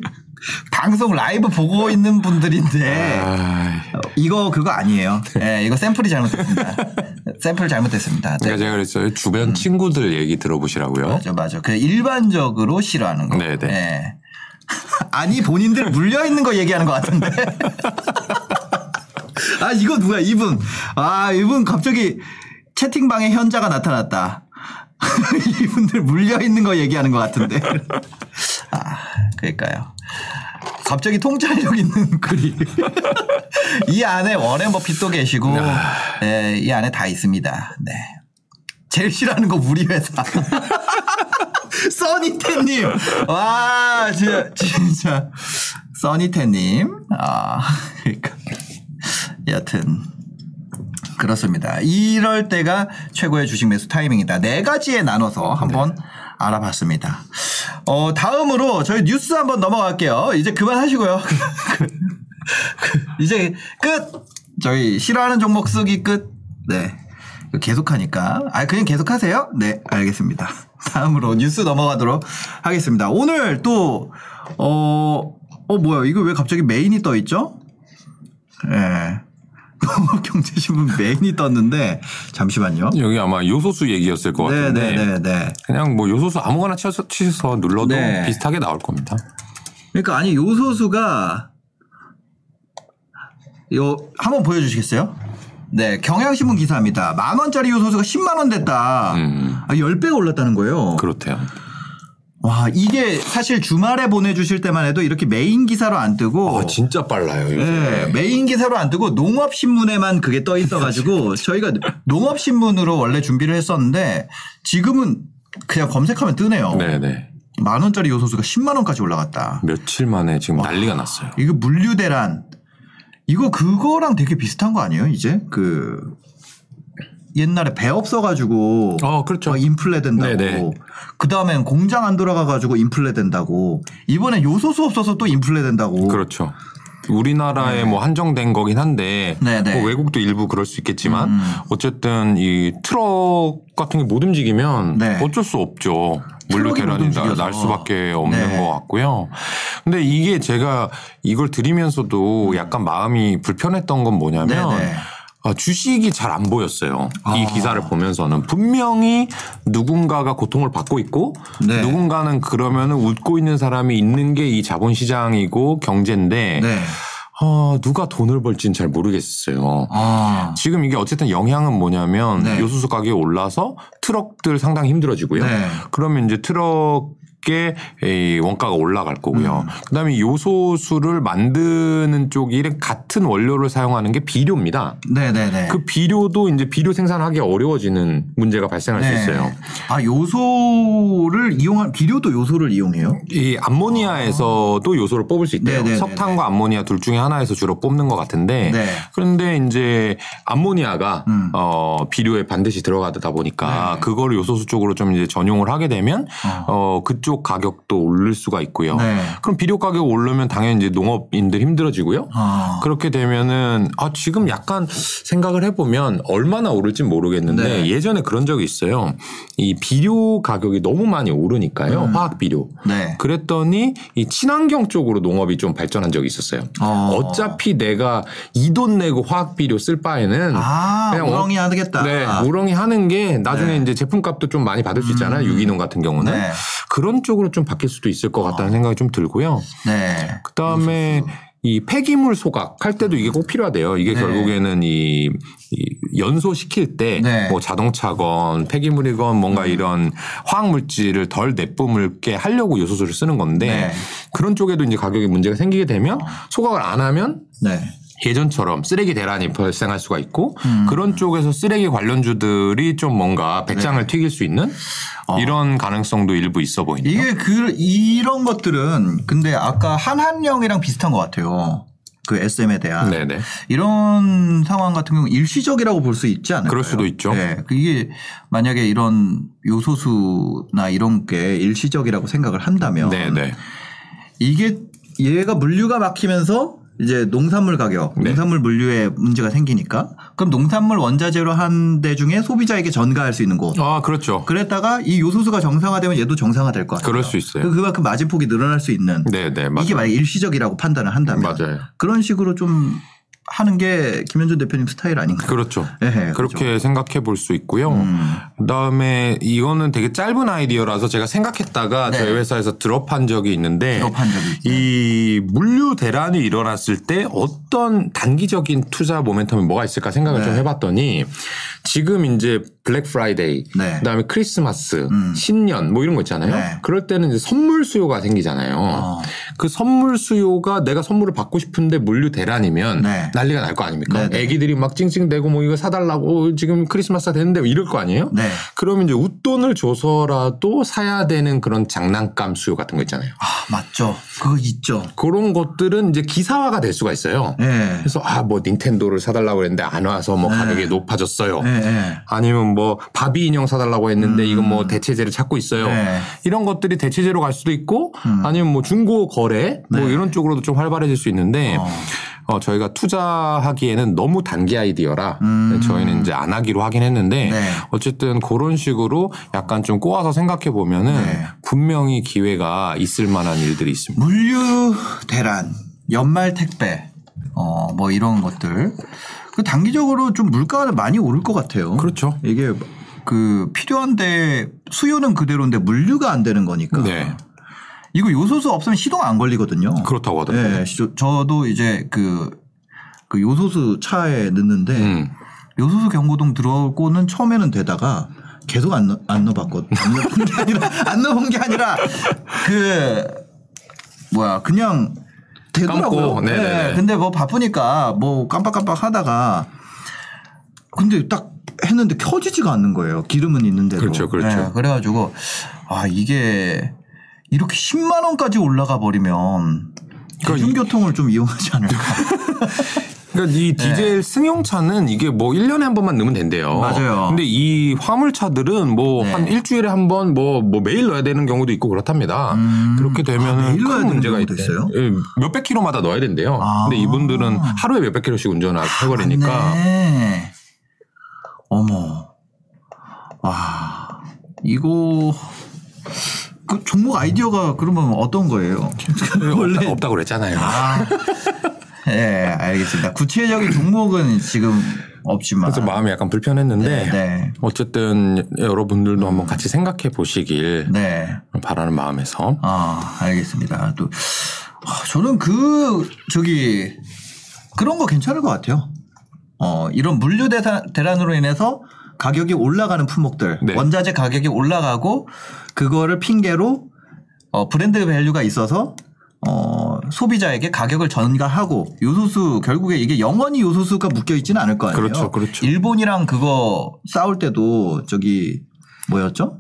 Speaker 1: 방송 라이브 보고 있는 분들인데
Speaker 2: 아,
Speaker 1: 이거 그거 아니에요. 예, 이거 샘플이 잘못됐습니다. 샘플 잘못됐습니다. 네.
Speaker 2: 그러니까 제가 그랬어요. 주변 친구들 얘기 들어보시라고요.
Speaker 1: 맞아, 맞아. 그 일반적으로 싫어하는 거.
Speaker 2: 네네.
Speaker 1: 예. 아니 본인들 물려 있는 거 얘기하는 것 같은데. 아 이거 누가 이분? 아 이분 갑자기 채팅방에 현자가 나타났다. 이분들 물려 있는 거 얘기하는 것 같은데. 아 그러니까요. 갑자기 통찰력 있는 글이 이 안에 워렌 버핏도 계시고 네, 이 안에 다 있습니다. 네. 제일 싫어하는 거 우리 회사. 써니텐님. 와, 진짜, 진짜. 써니텐님. 아, 그러니까. 여튼. 그렇습니다. 이럴 때가 최고의 주식 매수 타이밍이다. 네 가지에 나눠서 한번 알아봤습니다. 어, 다음으로 저희 뉴스 한번 넘어갈게요. 이제 그만하시고요. 이제 끝! 저희 싫어하는 종목 쓰기 끝. 네. 계속하니까. 아, 그냥 계속하세요? 네, 알겠습니다. 다음으로 뉴스 넘어가도록 하겠습니다. 오늘 또, 어, 어, 뭐야. 이거 왜 갑자기 메인이 떠 있죠? 예. 네. 경제신문 메인이 떴는데, 잠시만요.
Speaker 2: 여기 아마 요소수 얘기였을 것 같은데
Speaker 1: 네네네. 네.
Speaker 2: 그냥 뭐 요소수 아무거나 쳐서, 치서 눌러도
Speaker 1: 네.
Speaker 2: 비슷하게 나올 겁니다.
Speaker 1: 그러니까 아니 요소수가 요 한번 보여주시겠어요? 네 경향신문 기사입니다. 만 원짜리 요소수가 10만 원 됐다.
Speaker 2: 음.
Speaker 1: 아, 10배가 올랐다는 거예요.
Speaker 2: 그렇대요.
Speaker 1: 와 이게 사실 주말에 보내주실 때만 해도 이렇게 메인 기사로 안 뜨고
Speaker 2: 아, 진짜 빨라요. 요새.
Speaker 1: 네, 메인 기사로 안 뜨고 농업신문에만 그게 떠 있어가지고 저희가 농업신문으로 원래 준비를 했었는데 지금은 그냥 검색하면 뜨네요.
Speaker 2: 네네.
Speaker 1: 만 원짜리 요소수가 10만 원까지 올라갔다.
Speaker 2: 며칠 만에 지금 난리가 났어요.
Speaker 1: 이거 물류 대란 이거 그거랑 되게 비슷한 거 아니에요? 이제 그 옛날에 배 없어가지고
Speaker 2: 어, 그렇죠.
Speaker 1: 막 인플레 된다고
Speaker 2: 네네.
Speaker 1: 그 다음엔 공장 안 돌아가가지고 인플레 된다고 이번에 요소수 없어서 또 인플레 된다고
Speaker 2: 그렇죠. 우리나라에 뭐 한정된 거긴 한데
Speaker 1: 네, 네.
Speaker 2: 뭐 외국도 일부 그럴 수 있겠지만
Speaker 1: 음.
Speaker 2: 어쨌든 이 트럭 같은 게 못 움직이면
Speaker 1: 네.
Speaker 2: 어쩔 수 없죠. 물류 대란이 나-. 날 수밖에 없는
Speaker 1: 네.
Speaker 2: 것 같고요. 근데 이게 제가 이걸 들으면서도 약간 마음이 불편했던 건 뭐냐면
Speaker 1: 네, 네.
Speaker 2: 아, 주식이 잘 안 보였어요. 이
Speaker 1: 아.
Speaker 2: 기사를 보면서는 분명히 누군가가 고통을 받고 있고
Speaker 1: 네.
Speaker 2: 누군가는 그러면은 웃고 있는 사람이 있는 게 이 자본시장이고 경제인데
Speaker 1: 네.
Speaker 2: 어, 누가 돈을 벌지는 잘 모르겠어요.
Speaker 1: 아.
Speaker 2: 지금 이게 어쨌든 영향은 뭐냐면
Speaker 1: 네.
Speaker 2: 요소수 가격이 올라서 트럭들 상당히 힘들어지고요.
Speaker 1: 네.
Speaker 2: 그러면 이제 트럭 의이 원가가 올라갈 거고요.
Speaker 1: 음.
Speaker 2: 그다음에 요소수를 만드는 쪽이 같은 원료를 사용하는 게 비료입니다.
Speaker 1: 네네네.
Speaker 2: 그 비료도 이제 비료 생산하기 어려워지는 문제가 발생할
Speaker 1: 네.
Speaker 2: 수 있어요.
Speaker 1: 아 요소를 이용한 비료도 요소를 이용해요?
Speaker 2: 이 암모니아에서도 요소를 뽑을 수 있대요.
Speaker 1: 네네네네.
Speaker 2: 석탄과 암모니아 둘 중에 하나에서 주로 뽑는 것 같은데
Speaker 1: 네.
Speaker 2: 그런데 이제 암모니아가
Speaker 1: 음.
Speaker 2: 어 비료에 반드시 들어가다 보니까
Speaker 1: 네.
Speaker 2: 그거를 요소수 쪽으로 좀 이제 전용을 하게 되면 어 그쪽 가격도 오를 수가 있고요.
Speaker 1: 네.
Speaker 2: 그럼 비료 가격 오르면 당연히 이제 농업인들 힘들어지고요.
Speaker 1: 아.
Speaker 2: 그렇게 되면은 아 지금 약간 생각을 해보면 얼마나 오를지 모르겠는데
Speaker 1: 네.
Speaker 2: 예전에 그런 적이 있어요. 이 비료 가격이 너무 많이 오르니까요.
Speaker 1: 음.
Speaker 2: 화학 비료.
Speaker 1: 네.
Speaker 2: 그랬더니 이 친환경 쪽으로 농업이 좀 발전한 적이 있었어요.
Speaker 1: 어.
Speaker 2: 어차피 내가 이 돈 내고 화학 비료 쓸 바에는
Speaker 1: 아,
Speaker 2: 그냥
Speaker 1: 우렁이 하겠다.
Speaker 2: 네, 우렁이 하는 게 나중에
Speaker 1: 네.
Speaker 2: 이제 제품값도 좀 많이 받을 수 있잖아요. 유기농 같은 경우는
Speaker 1: 네.
Speaker 2: 그런 쪽으로 좀 바뀔 수도 있을 것 같다는 생각이 좀 들고요.
Speaker 1: 네.
Speaker 2: 그다음에 이 폐기물 소각 할 때도 이게 꼭 필요하대요. 이게
Speaker 1: 네.
Speaker 2: 결국에는 이, 이 연소 시킬 때
Speaker 1: 네. 음.
Speaker 2: 뭐 자동차건 폐기물이건 뭔가 이런 화학 물질을 덜 내뿜을게 하려고 요소수를 쓰는 건데
Speaker 1: 네.
Speaker 2: 그런 쪽에도 이제 가격에 문제가 생기게 되면 소각을 안 하면
Speaker 1: 네.
Speaker 2: 예전처럼 쓰레기 대란이 발생할 수가 있고
Speaker 1: 음.
Speaker 2: 그런 쪽에서 쓰레기 관련주들이 좀 뭔가 배짱을
Speaker 1: 네.
Speaker 2: 튀길 수 있는 이런 가능성도 일부 있어 보이네요.
Speaker 1: 이게 그 이런 것들은 근데 아까 한한령이랑 비슷한 것 같아요. 그 SM에 대한
Speaker 2: 네네.
Speaker 1: 이런 상황 같은 경우 는 일시적이라고 볼 수 있지 않을까요?
Speaker 2: 그럴 수도 있죠.
Speaker 1: 네. 그 이게 만약에 이런 요소수나 이런 게 일시적이라고 생각을 한다면
Speaker 2: 네네.
Speaker 1: 이게 얘가 물류가 막히면서 이제 농산물 가격,
Speaker 2: 네.
Speaker 1: 농산물 물류에 문제가 생기니까 그럼 농산물 원자재로 한데 중에 소비자에게 전가할 수 있는 곳.
Speaker 2: 아 그렇죠.
Speaker 1: 그랬다가 이 요소수가 정상화되면 얘도 정상화될 것 같아요.
Speaker 2: 그럴 수 있어요.
Speaker 1: 그만큼 마진폭이 늘어날 수 있는
Speaker 2: 네 네. 맞아요.
Speaker 1: 이게 만약 일시적이라고 판단을 한다면
Speaker 2: 맞아요.
Speaker 1: 그런 식으로 좀 하는 게 김현준 대표님 스타일 아닌가요?
Speaker 2: 그렇죠.
Speaker 1: 예,
Speaker 2: 그렇게 생각해 볼 수 있고요.
Speaker 1: 음.
Speaker 2: 그다음에 이거는 되게 짧은 아이디어라서 제가 생각했다가
Speaker 1: 네.
Speaker 2: 저희 회사에서 drop한 적이 있는데
Speaker 1: drop한 적이.
Speaker 2: 이 물류 대란이 일어났을 때 어떤 단기적인 투자 모멘텀이 뭐가 있을까 생각을
Speaker 1: 네.
Speaker 2: 좀 해봤더니 지금 이제 블랙 프라이데이,
Speaker 1: 네.
Speaker 2: 그다음에 크리스마스,
Speaker 1: 음.
Speaker 2: 신년 뭐 이런 거 있잖아요.
Speaker 1: 네.
Speaker 2: 그럴 때는 이제 선물 수요가 생기잖아요.
Speaker 1: 어.
Speaker 2: 그 선물 수요가 내가 선물을 받고 싶은데 물류 대란이면
Speaker 1: 네.
Speaker 2: 난리가 날 거 아닙니까?
Speaker 1: 네, 네.
Speaker 2: 애기들이 막 찡찡대고 뭐 이거 사달라고 어, 지금 크리스마스가 됐는데 뭐 이럴 거 아니에요?
Speaker 1: 네.
Speaker 2: 그러면 이제 웃돈을 줘서라도 사야 되는 그런 장난감 수요 같은 거 있잖아요.
Speaker 1: 아, 맞죠. 그거 있죠.
Speaker 2: 그런 것들은 이제 기사화가 될 수가 있어요.
Speaker 1: 예.
Speaker 2: 그래서 아 뭐 닌텐도를 사달라고 했는데 안 와서 뭐
Speaker 1: 네.
Speaker 2: 가격이 높아졌어요.
Speaker 1: 예, 예.
Speaker 2: 아니면 뭐 바비 인형 사달라고 했는데 이건 뭐 대체제를 찾고 있어요.
Speaker 1: 음. 네.
Speaker 2: 이런 것들이 대체제로 갈 수도 있고
Speaker 1: 음.
Speaker 2: 아니면 뭐 중고 거래 뭐
Speaker 1: 네.
Speaker 2: 이런 쪽으로도 좀 활발해질 수 있는데
Speaker 1: 어.
Speaker 2: 어, 저희가 투자하기에는 너무 단기 아이디어라
Speaker 1: 음.
Speaker 2: 저희는 이제 안 하기로 하긴 했는데
Speaker 1: 네.
Speaker 2: 어쨌든 그런 식으로 약간 좀 꼬아서 생각해 보면은
Speaker 1: 네.
Speaker 2: 분명히 기회가 있을 만한 일들이 있습니다.
Speaker 1: 물류 대란, 연말 택배, 어, 뭐 이런 것들. 그 단기적으로 좀 물가가 많이 오를 것 같아요.
Speaker 2: 그렇죠.
Speaker 1: 이게 그 필요한데 수요는 그대로인데 물류가 안 되는 거니까.
Speaker 2: 네.
Speaker 1: 이거 요소수 없으면 시동 안 걸리거든요.
Speaker 2: 그렇다고 하더라고요.
Speaker 1: 네, 저- 저도 이제 그, 그 요소수 차에 넣는데
Speaker 2: 음.
Speaker 1: 요소수 경고등 들어오고는 처음에는 되다가 계속 안, 넣, 안 넣어봤거든. 안 넣어본 게 아니라, 안 넣어본 게 아니라 그, 뭐야, 그냥 되더라고요.
Speaker 2: 감고, 네네네.
Speaker 1: 근데 뭐 바쁘니까 뭐 깜빡깜빡 하다가 근데 딱 했는데 켜지지가 않는 거예요. 기름은 있는데도.
Speaker 2: 그렇죠, 그렇죠.
Speaker 1: 네, 그래가지고 아, 이게 이렇게 10만 원까지 올라가 버리면
Speaker 2: 그러니까
Speaker 1: 대중교통을 좀 이용하지 않을까.
Speaker 2: 그러니까 이 디젤 승용차는 이게 뭐 1년에 한 번만 넣으면 된대요.
Speaker 1: 맞아요.
Speaker 2: 근데 이 화물차들은 뭐
Speaker 1: 네.
Speaker 2: 한 일주일에 한 번 뭐 뭐 매일 넣어야 되는 경우도 있고 그렇답니다.
Speaker 1: 음.
Speaker 2: 그렇게 되면
Speaker 1: 아, 매일 넣어야
Speaker 2: 큰 문제가.
Speaker 1: 있어요?
Speaker 2: 예, 몇백 킬로마다 넣어야 된대요.
Speaker 1: 아.
Speaker 2: 근데 이분들은 하루에 몇백 킬로씩 운전을 해버리니까.
Speaker 1: 어머. 와. 이거 그 종목 아이디어가 그러면 어떤 거예요?
Speaker 2: 원래 없다 고 그랬잖아요.
Speaker 1: 아. 예, 알겠습니다. 구체적인 종목은 지금 없지만.
Speaker 2: 그래서 마음이 약간 불편했는데
Speaker 1: 네.
Speaker 2: 어쨌든 여러분들도 한번 같이 생각해 보시길
Speaker 1: 네.
Speaker 2: 바라는 마음에서
Speaker 1: 아, 알겠습니다. 또 아, 저는 그 저기 그런 거 괜찮을 것 같아요. 어, 이런 물류 대란으로 인해서 가격이 올라가는 품목들,
Speaker 2: 네.
Speaker 1: 원자재 가격이 올라가고 그거를 핑계로 어, 브랜드 value가 있어서 어, 소비자에게 가격을 전가하고 요소수 결국에 이게 영원히 요소수가 묶여 있지는 않을 거 아니에요.
Speaker 2: 그렇죠, 그렇죠.
Speaker 1: 일본이랑 그거 싸울 때도 저기 뭐였죠?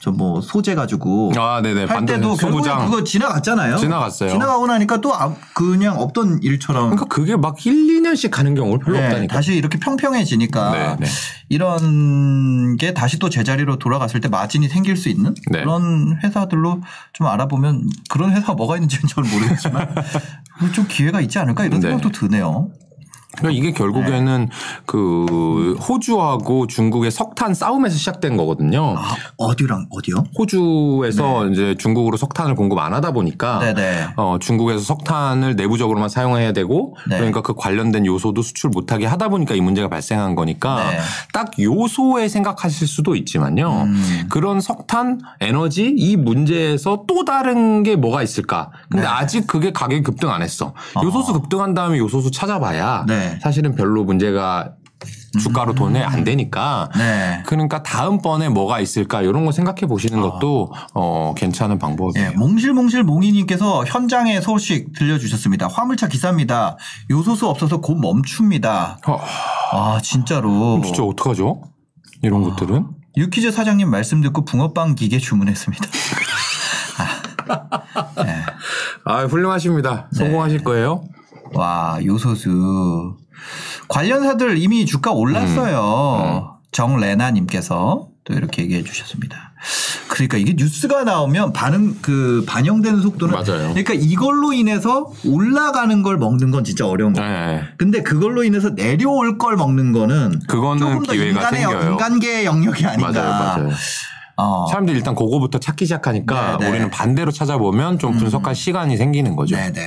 Speaker 1: 저 뭐 소재 가지고
Speaker 2: 아, 네네.
Speaker 1: 할
Speaker 2: 반대
Speaker 1: 때도 결국에
Speaker 2: 소부장.
Speaker 1: 그거 지나갔잖아요.
Speaker 2: 지나갔어요.
Speaker 1: 지나가고 나니까 또 아- 그냥 없던 일처럼
Speaker 2: 그러니까 그게 막 1, 2년씩 가는 경우가 별로
Speaker 1: 네,
Speaker 2: 없다니까.
Speaker 1: 다시 이렇게 평평해지니까
Speaker 2: 네, 네.
Speaker 1: 이런 게 다시 또 제자리로 돌아갔을 때 마진이 생길 수 있는
Speaker 2: 네.
Speaker 1: 그런 회사들로 좀 알아보면 그런 회사가 뭐가 있는지는 잘 모르겠지만 좀 기회가 있지 않을까 이런
Speaker 2: 네.
Speaker 1: 생각도 드네요.
Speaker 2: 그러니까 이게 결국에는
Speaker 1: 네.
Speaker 2: 그 호주하고 중국의 석탄 싸움에서 시작된 거거든요.
Speaker 1: 아, 어디랑 어디요?
Speaker 2: 호주에서 이제 중국으로 석탄을 공급 안 하다 보니까
Speaker 1: 네네.
Speaker 2: 어, 중국에서 석탄을 내부적으로만 사용해야 되고
Speaker 1: 네.
Speaker 2: 그러니까 그 관련된 요소도 수출 못하게 하다 보니까 이 문제가 발생한 거니까
Speaker 1: 네.
Speaker 2: 딱 요소에 생각하실 수도 있지만요.
Speaker 1: 음.
Speaker 2: 그런 석탄, 에너지 이 문제에서 또 다른 게 뭐가 있을까? 근데
Speaker 1: 네.
Speaker 2: 아직 그게 가격이 급등 안 했어. 요소수 급등한 다음에 요소수 찾아봐야
Speaker 1: 네.
Speaker 2: 사실은 별로 문제가 주가로 돈에 안 되니까
Speaker 1: 네.
Speaker 2: 그러니까 다음번에 뭐가 있을까 이런 거 생각해 보시는 것도 어, 괜찮은 방법이에요.
Speaker 1: 예, 몽실몽실 몽이님께서 현장의 소식 들려주셨습니다. 화물차 기사입니다. 요소수 없어서 곧 멈춥니다.
Speaker 2: 어,
Speaker 1: 아 진짜로.
Speaker 2: 진짜 어떡하죠? 이런 것들은
Speaker 1: 유키즈 사장님 말씀 듣고 붕어빵 기계 주문했습니다. 아, 네.
Speaker 2: 아 훌륭하십니다. 성공하실 거예요.
Speaker 1: 와 요소수 관련사들 이미 주가 올랐어요. 정레나님께서 또 이렇게 얘기해 주셨습니다. 그러니까 이게 뉴스가 나오면 반응 그 반영되는 속도는
Speaker 2: 맞아요.
Speaker 1: 그러니까 이걸로 인해서 올라가는 걸 먹는 건 진짜 어려운 거예요.
Speaker 2: 네.
Speaker 1: 근데 그걸로 인해서 내려올 걸 먹는 거는
Speaker 2: 그거는
Speaker 1: 조금 더
Speaker 2: 기회가
Speaker 1: 인간의 영-
Speaker 2: 생겨요.
Speaker 1: 인간계의 영역이 아닌가.
Speaker 2: 맞아요, 맞아요.
Speaker 1: 어.
Speaker 2: 사람들이 일단 그거부터 찾기 시작하니까
Speaker 1: 네, 네.
Speaker 2: 우리는 반대로 찾아보면 좀 분석할 시간이 생기는 거죠.
Speaker 1: 네네.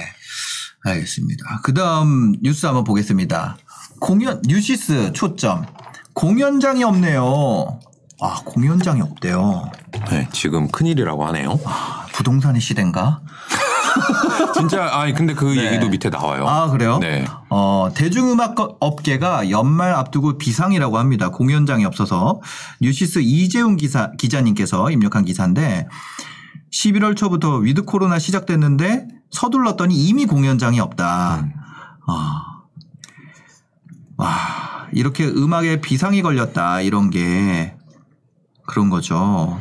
Speaker 1: 알겠습니다. 그 다음 뉴스 한번 보겠습니다. 공연, 뉴시스 초점. 공연장이 없네요. 아, 공연장이 없대요.
Speaker 2: 네, 지금 큰일이라고 하네요.
Speaker 1: 아, 부동산의 시대인가?
Speaker 2: 진짜 아니 근데 그
Speaker 1: 네.
Speaker 2: 얘기도 밑에 나와요.
Speaker 1: 아, 그래요?
Speaker 2: 네.
Speaker 1: 어, 대중음악 업계가 연말 앞두고 비상이라고 합니다. 공연장이 없어서. 뉴시스 이재훈 기사, 기자님께서 입력한 기사인데 11월 초부터 위드 코로나 시작됐는데 서둘렀더니 이미 공연장이 없다.
Speaker 2: 음.
Speaker 1: 아. 와, 이렇게 음악에 비상이 걸렸다. 이런 게 그런 거죠.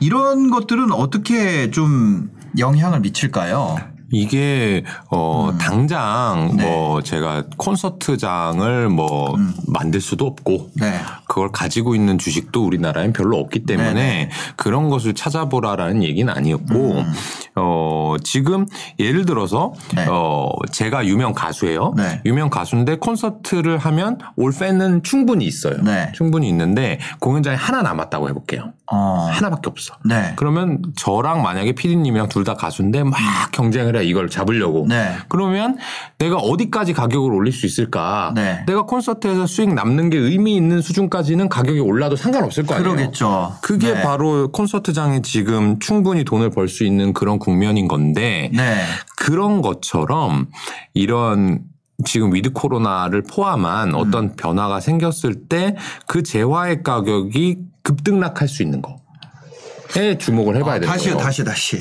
Speaker 1: 이런 것들은 어떻게 좀 영향을 미칠까요?
Speaker 2: 이게 어 당장
Speaker 1: 음. 네.
Speaker 2: 뭐 제가 콘서트장을 뭐
Speaker 1: 음.
Speaker 2: 만들 수도 없고
Speaker 1: 네.
Speaker 2: 그걸 가지고 있는 주식도 우리나라엔 별로 없기 때문에
Speaker 1: 네네.
Speaker 2: 그런 것을 찾아보라라는 얘기는 아니었고
Speaker 1: 음.
Speaker 2: 어 지금 예를 들어서
Speaker 1: 네.
Speaker 2: 어 제가 유명 가수예요.
Speaker 1: 네.
Speaker 2: 유명 가수인데 콘서트를 하면 올 팬은 충분히 있어요.
Speaker 1: 네.
Speaker 2: 충분히 있는데 공연장이 하나 남았다고 해볼게요.
Speaker 1: 어.
Speaker 2: 하나밖에 없어.
Speaker 1: 네.
Speaker 2: 그러면 저랑 만약에 피디님이랑 둘 다 가수인데 막 경쟁을 해 이걸 잡으려고.
Speaker 1: 네.
Speaker 2: 그러면 내가 어디까지 가격을 올릴 수 있을까?
Speaker 1: 네.
Speaker 2: 내가 콘서트에서 수익 남는 게 의미 있는 수준까지 는 가격이 올라도 상관없을 거 아니에요.
Speaker 1: 그러겠죠.
Speaker 2: 그게
Speaker 1: 네.
Speaker 2: 바로 콘서트장이 지금 충분히 돈을 벌 수 있는 그런 국면인 건데
Speaker 1: 네.
Speaker 2: 그런 것처럼 이런 지금 위드 코로나를 포함한
Speaker 1: 음.
Speaker 2: 어떤 변화가 생겼을 때 그 재화의 가격이 급등락할 수 있는 거에 주목을 해봐야
Speaker 1: 아,
Speaker 2: 되는
Speaker 1: 다시요,
Speaker 2: 거예요.
Speaker 1: 다시, 다시.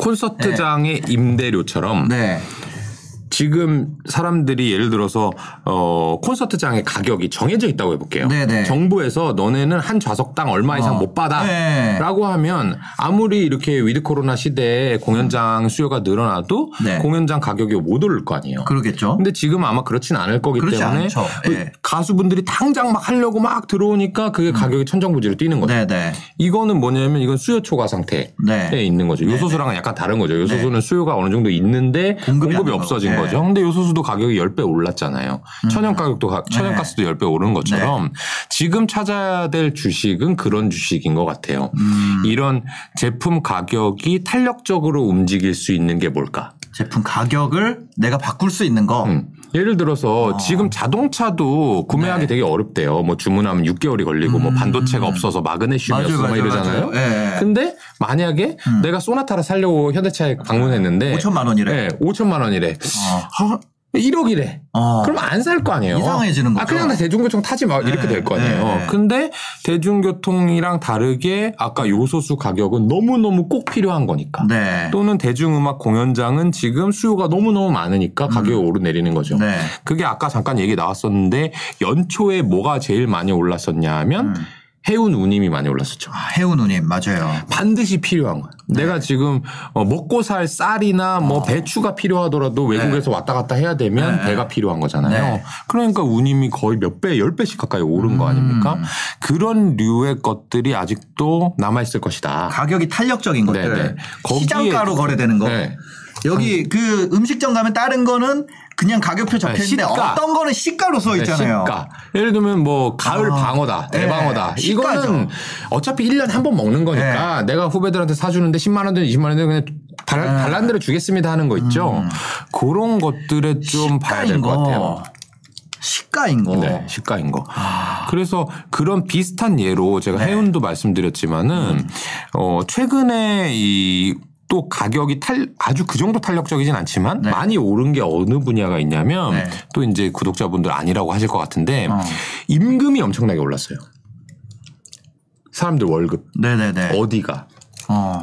Speaker 2: 콘서트장의 임대료처럼
Speaker 1: 네.
Speaker 2: 지금 사람들이 예를 들어서 어 콘서트장의 가격이 정해져 있다고 해볼게요.
Speaker 1: 네네.
Speaker 2: 정부에서 너네는 한 좌석당 얼마 이상
Speaker 1: 어.
Speaker 2: 못 받아.
Speaker 1: 네.
Speaker 2: 라고 하면 아무리 이렇게 위드 코로나 시대에 공연장 수요가 늘어나도
Speaker 1: 네.
Speaker 2: 공연장 가격이 못 오를 거 아니에요.
Speaker 1: 그러겠죠.
Speaker 2: 근데 지금 아마 그렇진 않을 거기 때문에. 그
Speaker 1: 예.
Speaker 2: 가수분들이 당장 막 하려고 막 들어오니까 그게 가격이 천정부지로 뛰는 거죠.
Speaker 1: 음. 네네.
Speaker 2: 이거는 뭐냐면 이건 수요 초과 상태에
Speaker 1: 네.
Speaker 2: 있는 거죠. 요소수랑은 약간 다른 거죠. 요소수는 수요가 어느 정도 있는데
Speaker 1: 공급이
Speaker 2: 공급이,
Speaker 1: 안
Speaker 2: 없어진
Speaker 1: 되고.
Speaker 2: 거죠. 근데 요소수도 가격이 10배 올랐잖아요. 천연 가격도 가- 천연가스도 10배 오른 것처럼 지금 찾아야 될 주식은 그런 주식인 것 같아요. 이런 제품 가격이 탄력적으로 움직일 수 있는 게 뭘까?
Speaker 1: 제품 가격을 내가 바꿀 수 있는 거.
Speaker 2: 음. 예를 들어서 지금 자동차도 구매하기
Speaker 1: 네.
Speaker 2: 되게 어렵대요. 뭐 주문하면 6개월이 걸리고 뭐 반도체가 없어서 마그네슘이
Speaker 1: 맞아요,
Speaker 2: 없어 막 이러잖아요.
Speaker 1: 예, 예.
Speaker 2: 근데 만약에 내가 소나타를 살려고 현대차에 방문했는데
Speaker 1: 5천만 원이래.
Speaker 2: 네, 5천만 원이래.
Speaker 1: 어.
Speaker 2: 아, 1억이래.
Speaker 1: 어.
Speaker 2: 그럼 안 살 거 아니에요.
Speaker 1: 이상해지는
Speaker 2: 아,
Speaker 1: 거죠.
Speaker 2: 그냥 나 대중교통 타지 마. 이렇게
Speaker 1: 네,
Speaker 2: 될거 아니에요.
Speaker 1: 네, 네.
Speaker 2: 근데 대중교통이랑 다르게 아까 요소수 가격은 너무너무 꼭 필요한 거니까.
Speaker 1: 네.
Speaker 2: 또는 대중음악 공연장은 지금 수요가 너무너무 많으니까 가격이 오르내리는 거죠.
Speaker 1: 음. 네.
Speaker 2: 그게 아까 잠깐 얘기 나왔었는데 연초에 뭐가 제일 많이 올랐었냐 하면
Speaker 1: 음.
Speaker 2: 해운 운임이 많이 올랐었죠.
Speaker 1: 아, 해운 누님 맞아요.
Speaker 2: 반드시 필요한 거야.
Speaker 1: 네.
Speaker 2: 내가 지금 어, 먹고 살 쌀이나 뭐 배추가 필요하더라도 외국에서 왔다 갔다 해야 되면
Speaker 1: 어. 네.
Speaker 2: 배가 필요한 거잖아요.
Speaker 1: 네.
Speaker 2: 그러니까 운임이 거의 몇 배, 열 배씩 가까이 오른 거 아닙니까?
Speaker 1: 음.
Speaker 2: 그런 류의 것들이 아직도 남아 있을 것이다.
Speaker 1: 가격이 탄력적인 것들.
Speaker 2: 네, 네.
Speaker 1: 시장가로 거래되는 거.
Speaker 2: 네.
Speaker 1: 여기 그 음식점 가면 다른 거는 그냥 가격표 적혀 있는데
Speaker 2: 네, 시가.
Speaker 1: 어떤 거는 시가로 써
Speaker 2: 네,
Speaker 1: 있잖아요.
Speaker 2: 시가. 예를 들면 뭐 가을
Speaker 1: 아,
Speaker 2: 방어다,
Speaker 1: 네,
Speaker 2: 대방어다.
Speaker 1: 시가죠.
Speaker 2: 이거는 어차피 1년에 한 번 먹는 거니까 내가 후배들한테 사주는데 10만 원든 20만 원든 그냥 달,
Speaker 1: 네.
Speaker 2: 달란 대로 주겠습니다 하는 거 있죠. 그런 것들에 좀 봐야 될것
Speaker 1: 음.
Speaker 2: 같아요.
Speaker 1: 거. 시가인 거.
Speaker 2: 네, 시가인 거.
Speaker 1: 아.
Speaker 2: 그래서 그런 비슷한 예로 제가
Speaker 1: 네.
Speaker 2: 해운도 말씀드렸지만은
Speaker 1: 음.
Speaker 2: 어 최근에 이 또 가격이 탈 아주 그 정도 탄력적이진 않지만
Speaker 1: 네.
Speaker 2: 많이 오른 게 어느 분야가 있냐면
Speaker 1: 네.
Speaker 2: 또 이제 구독자분들 아니라고 하실 것 같은데
Speaker 1: 어.
Speaker 2: 임금이 엄청나게 올랐어요. 사람들 월급
Speaker 1: 네네네.
Speaker 2: 어디가
Speaker 1: 어.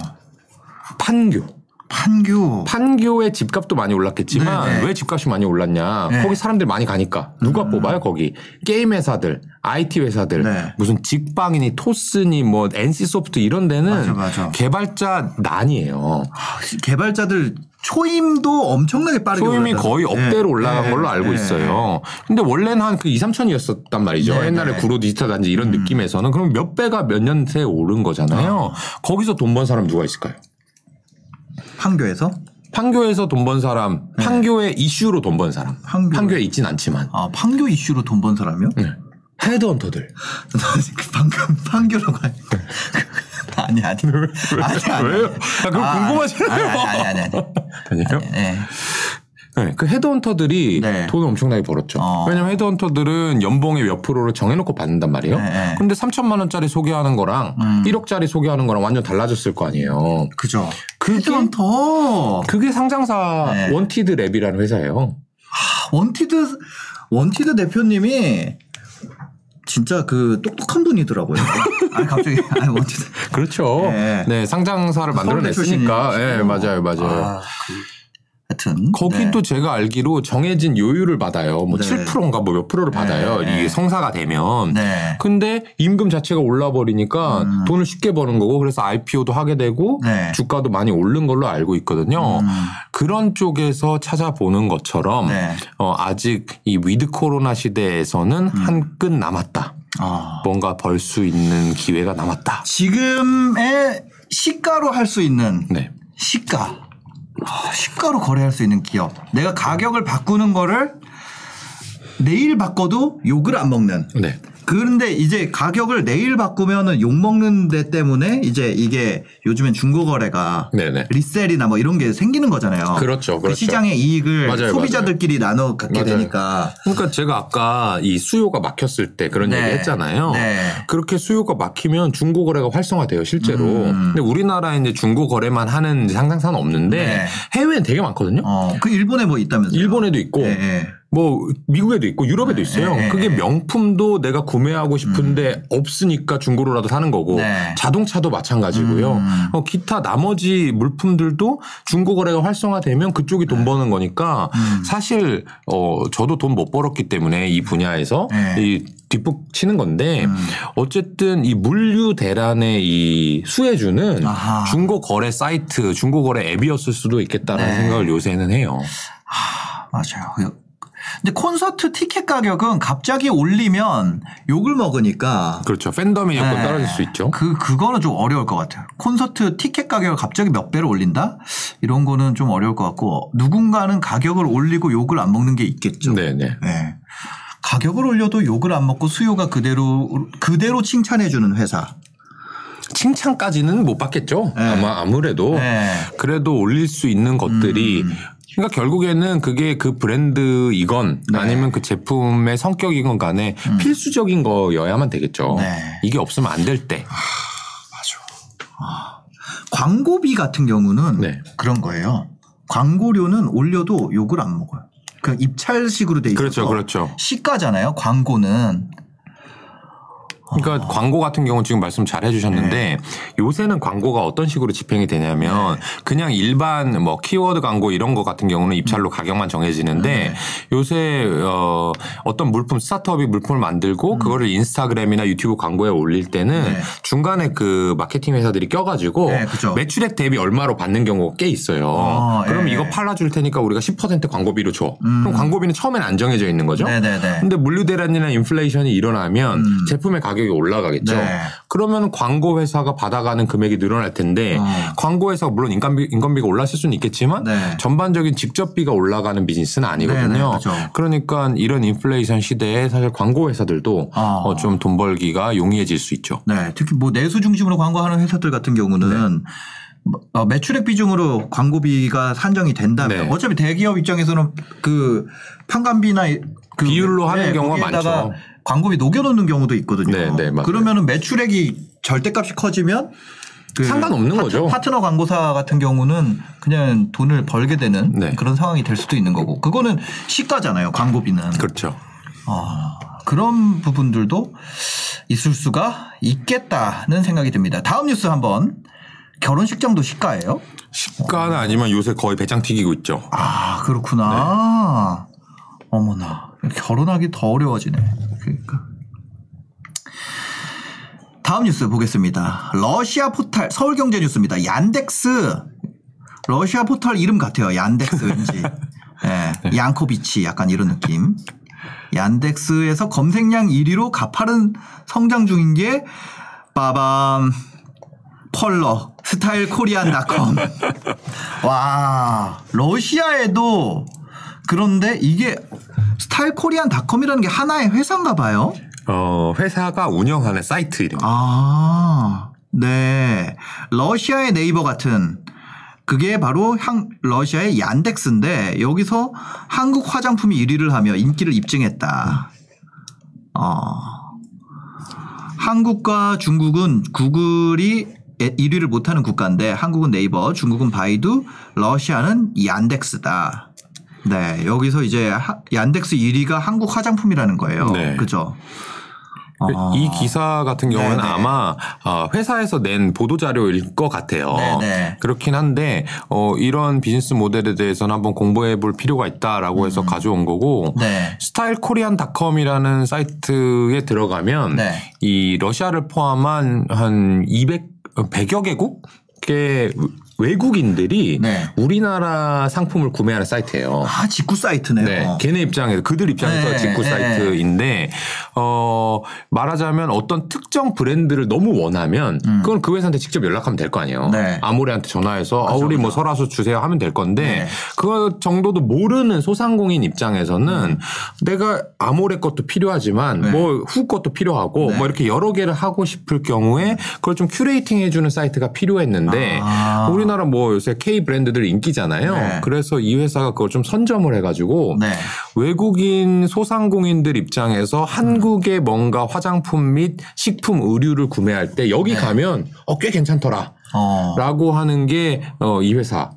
Speaker 2: 판교
Speaker 1: 판교.
Speaker 2: 판교의 집값도 많이 올랐겠지만
Speaker 1: 네네.
Speaker 2: 왜 집값이 많이 올랐냐?
Speaker 1: 네.
Speaker 2: 거기 사람들 많이 가니까 누가 뽑아요 거기 게임 회사들, IT 회사들,
Speaker 1: 네.
Speaker 2: 무슨 직방이니 토스니 뭐 NC 소프트 이런 데는
Speaker 1: 맞아, 맞아.
Speaker 2: 개발자 난이에요.
Speaker 1: 아, 개발자들 초임도 엄청나게 빠르게
Speaker 2: 소임이
Speaker 1: 올라가죠.
Speaker 2: 거의 억대로
Speaker 1: 네.
Speaker 2: 올라간
Speaker 1: 네.
Speaker 2: 걸로 알고
Speaker 1: 네.
Speaker 2: 있어요. 근데 원래는 한 그 2, 3천이었었단 말이죠.
Speaker 1: 네,
Speaker 2: 옛날에
Speaker 1: 네. 음.
Speaker 2: 구로 디지털 단지 이런 느낌에서는 그럼 몇 배가 몇 년 새에 오른 거잖아요. 거기서 돈 번 사람 누가 있을까요?
Speaker 1: 판교에서?
Speaker 2: 판교에서 돈 번 사람, 판교의 이슈로 돈 번 사람.
Speaker 1: 네. 판교에-
Speaker 2: 판교에 있진 않지만.
Speaker 1: 아, 판교 이슈로 돈 번 사람이요?
Speaker 2: 네. 헤드헌터들.
Speaker 1: 그 방금 판교로 가. 아니 아니. 아니 아니.
Speaker 2: 왜요? 아, 그거 궁금하잖아요.
Speaker 1: 아니 아니 아니. 아니.
Speaker 2: 아니에요?
Speaker 1: 네.
Speaker 2: 네. 그 헤드헌터들이
Speaker 1: 네.
Speaker 2: 돈을 엄청나게 벌었죠.
Speaker 1: 어.
Speaker 2: 왜냐면 헤드헌터들은 연봉의 몇 프로를 정해놓고 받는단 말이에요.
Speaker 1: 네, 네.
Speaker 2: 근데 3천만 원짜리 소개하는 거랑
Speaker 1: 음.
Speaker 2: 1억짜리 소개하는 거랑 완전 달라졌을 거 아니에요.
Speaker 1: 그죠.
Speaker 2: 그게
Speaker 1: 헤드헌터.
Speaker 2: 그게 상장사
Speaker 1: 네.
Speaker 2: 원티드 랩이라는 회사예요.
Speaker 1: 원티드 원티드 대표님이 진짜 그 똑똑한 분이더라고요. 아니 갑자기 아니 원티드.
Speaker 2: 그렇죠.
Speaker 1: 네.
Speaker 2: 네, 상장사를 만들어냈으니까. 예. 맞아요, 맞아요.
Speaker 1: 아, 그, 하여튼
Speaker 2: 거기도
Speaker 1: 네.
Speaker 2: 제가 알기로 정해진 요율을 받아요. 뭐
Speaker 1: 네.
Speaker 2: 7%인가 뭐 몇 프로를 받아요.
Speaker 1: 네.
Speaker 2: 이게 성사가 되면.
Speaker 1: 네.
Speaker 2: 근데 임금 자체가 올라 버리니까
Speaker 1: 음.
Speaker 2: 돈을 쉽게 버는 거고 그래서 IPO도 하게 되고
Speaker 1: 네.
Speaker 2: 주가도 많이 오른 걸로 알고 있거든요.
Speaker 1: 음.
Speaker 2: 그런 쪽에서 찾아보는 것처럼
Speaker 1: 네.
Speaker 2: 어, 아직 이 위드 코로나 시대에서는
Speaker 1: 음.
Speaker 2: 한끗 남았다.
Speaker 1: 아.
Speaker 2: 뭔가 벌 수 있는 기회가 남았다.
Speaker 1: 지금의 시가로 할 수 있는
Speaker 2: 네.
Speaker 1: 시가. 아, 시가로 거래할 수 있는 기업. 내가 가격을 바꾸는 거를 내일 바꿔도 욕을 안 먹는.
Speaker 2: 네.
Speaker 1: 그런데 이제 가격을 내일 바꾸면은 욕 먹는 데 때문에 이제 이게 요즘엔 중고 거래가
Speaker 2: 네네.
Speaker 1: 리셀이나 뭐 이런 게 생기는 거잖아요.
Speaker 2: 그렇죠,
Speaker 1: 그
Speaker 2: 그렇죠.
Speaker 1: 시장의 이익을
Speaker 2: 맞아요,
Speaker 1: 소비자들끼리 나눠 갖게
Speaker 2: 맞아요.
Speaker 1: 되니까.
Speaker 2: 그러니까 제가 아까 이 수요가 막혔을 때 그런
Speaker 1: 네.
Speaker 2: 얘기 했잖아요.
Speaker 1: 네.
Speaker 2: 그렇게 수요가 막히면 중고 거래가 활성화돼요, 실제로.
Speaker 1: 음.
Speaker 2: 근데 우리나라에 이제 중고 거래만 하는 상상사는 없는데
Speaker 1: 네.
Speaker 2: 해외엔 되게 많거든요.
Speaker 1: 어, 그 일본에 뭐 있다면서요?
Speaker 2: 일본에도 있고
Speaker 1: 네, 네.
Speaker 2: 뭐 미국에도 있고 유럽에도 있어요.
Speaker 1: 네,
Speaker 2: 그게
Speaker 1: 네.
Speaker 2: 명품도 내가 구매하고 싶은데 없으니까 중고로라도 사는 거고
Speaker 1: 네.
Speaker 2: 자동차도 마찬가지고요.
Speaker 1: 음.
Speaker 2: 어, 기타 나머지 물품들도 중고 거래가 활성화되면 그쪽이 돈 버는 거니까
Speaker 1: 음.
Speaker 2: 사실 어 저도 돈 못 벌었기 때문에 이 분야에서
Speaker 1: 네.
Speaker 2: 이 뒷북 치는 건데
Speaker 1: 음.
Speaker 2: 어쨌든 이 물류 대란의 이 수혜주는
Speaker 1: 아하.
Speaker 2: 중고 거래 사이트, 중고 거래 앱이었을 수도 있겠다라는
Speaker 1: 네.
Speaker 2: 생각을 요새는 해요.
Speaker 1: 맞아요. 근데 콘서트 티켓 가격은 갑자기 올리면 욕을 먹으니까
Speaker 2: 그렇죠. 팬덤이 조금
Speaker 1: 네.
Speaker 2: 떨어질 수 있죠.
Speaker 1: 그 그거는 좀 어려울 것 같아요. 콘서트 티켓 가격을 갑자기 몇 배로 올린다? 이런 거는 좀 어려울 것 같고 누군가는 가격을 올리고 욕을 안 먹는 게 있겠죠.
Speaker 2: 네네.
Speaker 1: 네. 가격을 올려도 욕을 안 먹고 수요가 그대로 그대로 칭찬해 주는 회사.
Speaker 2: 칭찬까지는 못 받겠죠.
Speaker 1: 네.
Speaker 2: 아마 아무래도
Speaker 1: 네.
Speaker 2: 그래도 올릴 수 있는 것들이
Speaker 1: 음.
Speaker 2: 그러니까 결국에는 그게 그 브랜드이건
Speaker 1: 네. 음.
Speaker 2: 아니면 그 제품의 성격이건 간에 필수적인 거여야만 되겠죠.
Speaker 1: 네.
Speaker 2: 이게 없으면 안 될 때.
Speaker 1: 광고비 같은 경우는
Speaker 2: 네.
Speaker 1: 그런 거예요. 광고료는 올려도 욕을 안 먹어요. 그냥 입찰식으로 돼 있어서
Speaker 2: 그렇죠, 그렇죠.
Speaker 1: 시가잖아요. 광고는
Speaker 2: 그러니까 광고 같은 경우는 지금 말씀 잘 해주셨는데
Speaker 1: 네.
Speaker 2: 요새는 광고가 어떤 식으로 집행이 되냐면 그냥 일반 뭐 키워드 광고 이런 거 같은 경우는 입찰로 가격만 정해지는데
Speaker 1: 네.
Speaker 2: 요새 어 어떤 물품 스타트업이 물품을 만들고 그거를 인스타그램이나 유튜브 광고에 올릴 때는
Speaker 1: 음. 네.
Speaker 2: 중간에 그 마케팅 회사들이 껴가지고
Speaker 1: 네.
Speaker 2: 매출액 대비 얼마로 받는 경우가 꽤 있어요.
Speaker 1: 아,
Speaker 2: 그럼
Speaker 1: 예.
Speaker 2: 이거 팔아줄 테니까 우리가 10% 광고비로 줘. 그럼 광고비는 처음엔 안 정해져 있는 거죠.
Speaker 1: 음. 네네네.
Speaker 2: 근데 물류 대란이나 인플레이션이 일어나면
Speaker 1: 음.
Speaker 2: 제품의 가격 이 올라가겠죠.
Speaker 1: 네.
Speaker 2: 그러면 광고 회사가 받아가는 금액이 늘어날 텐데
Speaker 1: 어.
Speaker 2: 광고 회사가 물론 인건비, 인건비가 올랐을 수는 있겠지만
Speaker 1: 네.
Speaker 2: 전반적인 직접비가 올라가는 비즈니스는
Speaker 1: 네, 네,
Speaker 2: 아니거든요.
Speaker 1: 그죠.
Speaker 2: 그러니까 이런 인플레이션 시대에 사실 광고 회사들도
Speaker 1: 어.
Speaker 2: 좀돈 벌기가 용이해질 수 있죠.
Speaker 1: 네, 특히 뭐 내수 중심으로 광고하는 회사들 같은 경우는 뭐, 어, 매출액 비중으로 광고비가 산정이 된다면
Speaker 2: 네.
Speaker 1: 어차피 대기업 입장에서는 그 판관비나 이- 그
Speaker 2: 비율로 하는 경우가
Speaker 1: 거기에다가
Speaker 2: 많죠.
Speaker 1: 광고비 녹여놓는 경우도 있거든요.
Speaker 2: 네, 네, 맞아요.
Speaker 1: 그러면은 매출액이 절대값이 커지면 그
Speaker 2: 상관없는
Speaker 1: 파트-
Speaker 2: 거죠.
Speaker 1: 파트너 광고사 같은 경우는 그냥 돈을 벌게 되는
Speaker 2: 네.
Speaker 1: 그런 상황이 될 수도 있는 거고 그거는 시가잖아요. 광고비는.
Speaker 2: 그렇죠.
Speaker 1: 아, 그런 부분들도 있을 수가 있겠다는 생각이 듭니다. 다음 뉴스 한번 결혼식장도 시가예요?
Speaker 2: 시가는 아니면 요새 거의 배짱 튀기고 있죠.
Speaker 1: 아 그렇구나. 어머나 결혼하기 더 어려워지네. 그러니까. 다음 뉴스 보겠습니다. 러시아 포탈 서울경제 뉴스입니다. 얀덱스 러시아 포탈 이름 같아요. 얀덱스 왠지. 예, 양코비치 약간 이런 느낌. 얀덱스에서 검색량 1위로 가파른 성장 중인 게 빠밤 펄러 스타일 코리안닷컴. 와 러시아에도 그런데 이게 스타일 코리안닷컴이라는 게 하나의 회사인가 봐요.
Speaker 2: 어, 회사가 운영하는 사이트 이름.
Speaker 1: 아, 네. 러시아의 네이버 같은 그게 바로 한, 러시아의 얀덱스인데 여기서 한국 화장품이 1위를 하며 인기를 입증했다. 어. 한국과 중국은 구글이 1위를 못하는 국가인데 한국은 네이버, 중국은 바이두, 러시아는 얀덱스다. 네, 여기서 이제 하- 얀덱스 1위가 한국 화장품이라는 거예요.
Speaker 2: 네.
Speaker 1: 그죠? 아.
Speaker 2: 이 기사 같은 경우는
Speaker 1: 네네.
Speaker 2: 아마 어, 회사에서 낸 보도 자료일 것 같아요.
Speaker 1: 네네.
Speaker 2: 그렇긴 한데 어, 이런 비즈니스 모델에 대해서는 한번 공부해 볼 필요가 있다라고 해서 가져온 거고
Speaker 1: 네.
Speaker 2: 스타일 코리안닷컴이라는 사이트에 들어가면
Speaker 1: 네.
Speaker 2: 이 러시아를 포함한 한 200, 100여 개국의 외국인들이
Speaker 1: 네.
Speaker 2: 우리나라 상품을 구매하는 사이트예요.
Speaker 1: 아, 직구 사이트네요.
Speaker 2: 네. 걔네 입장에서 그들 입장에서
Speaker 1: 네,
Speaker 2: 직구
Speaker 1: 네.
Speaker 2: 사이트인데 어 말하자면 어떤 특정 브랜드를 너무 원하면 그건 그 회사한테 직접 연락하면 될 거 아니에요.
Speaker 1: 음. 네.
Speaker 2: 아모레한테 전화해서 아, 우리 뭐 설화수 주세요 하면 될 건데
Speaker 1: 네.
Speaker 2: 그 정도도 모르는 소상공인 입장에서는 내가 아모레 것도 필요하지만
Speaker 1: 음. 네.
Speaker 2: 뭐 후 것도 필요하고
Speaker 1: 네.
Speaker 2: 뭐 이렇게 여러 개를 하고 싶을 경우에 그걸 좀 curating 해주는 사이트가 필요했는데
Speaker 1: 아.
Speaker 2: 우리 나라 뭐 요새 K 브랜드들 인기잖아요.
Speaker 1: 네.
Speaker 2: 그래서 이 회사가 그걸 좀 선점을 해가지고
Speaker 1: 네.
Speaker 2: 외국인 소상공인들 입장에서 한국의 뭔가 화장품 및 식품 의류를 구매할 때 여기
Speaker 1: 네.
Speaker 2: 가면 어, 꽤 괜찮더라.
Speaker 1: 어.
Speaker 2: 라고 하는 게, 어, 이 회사.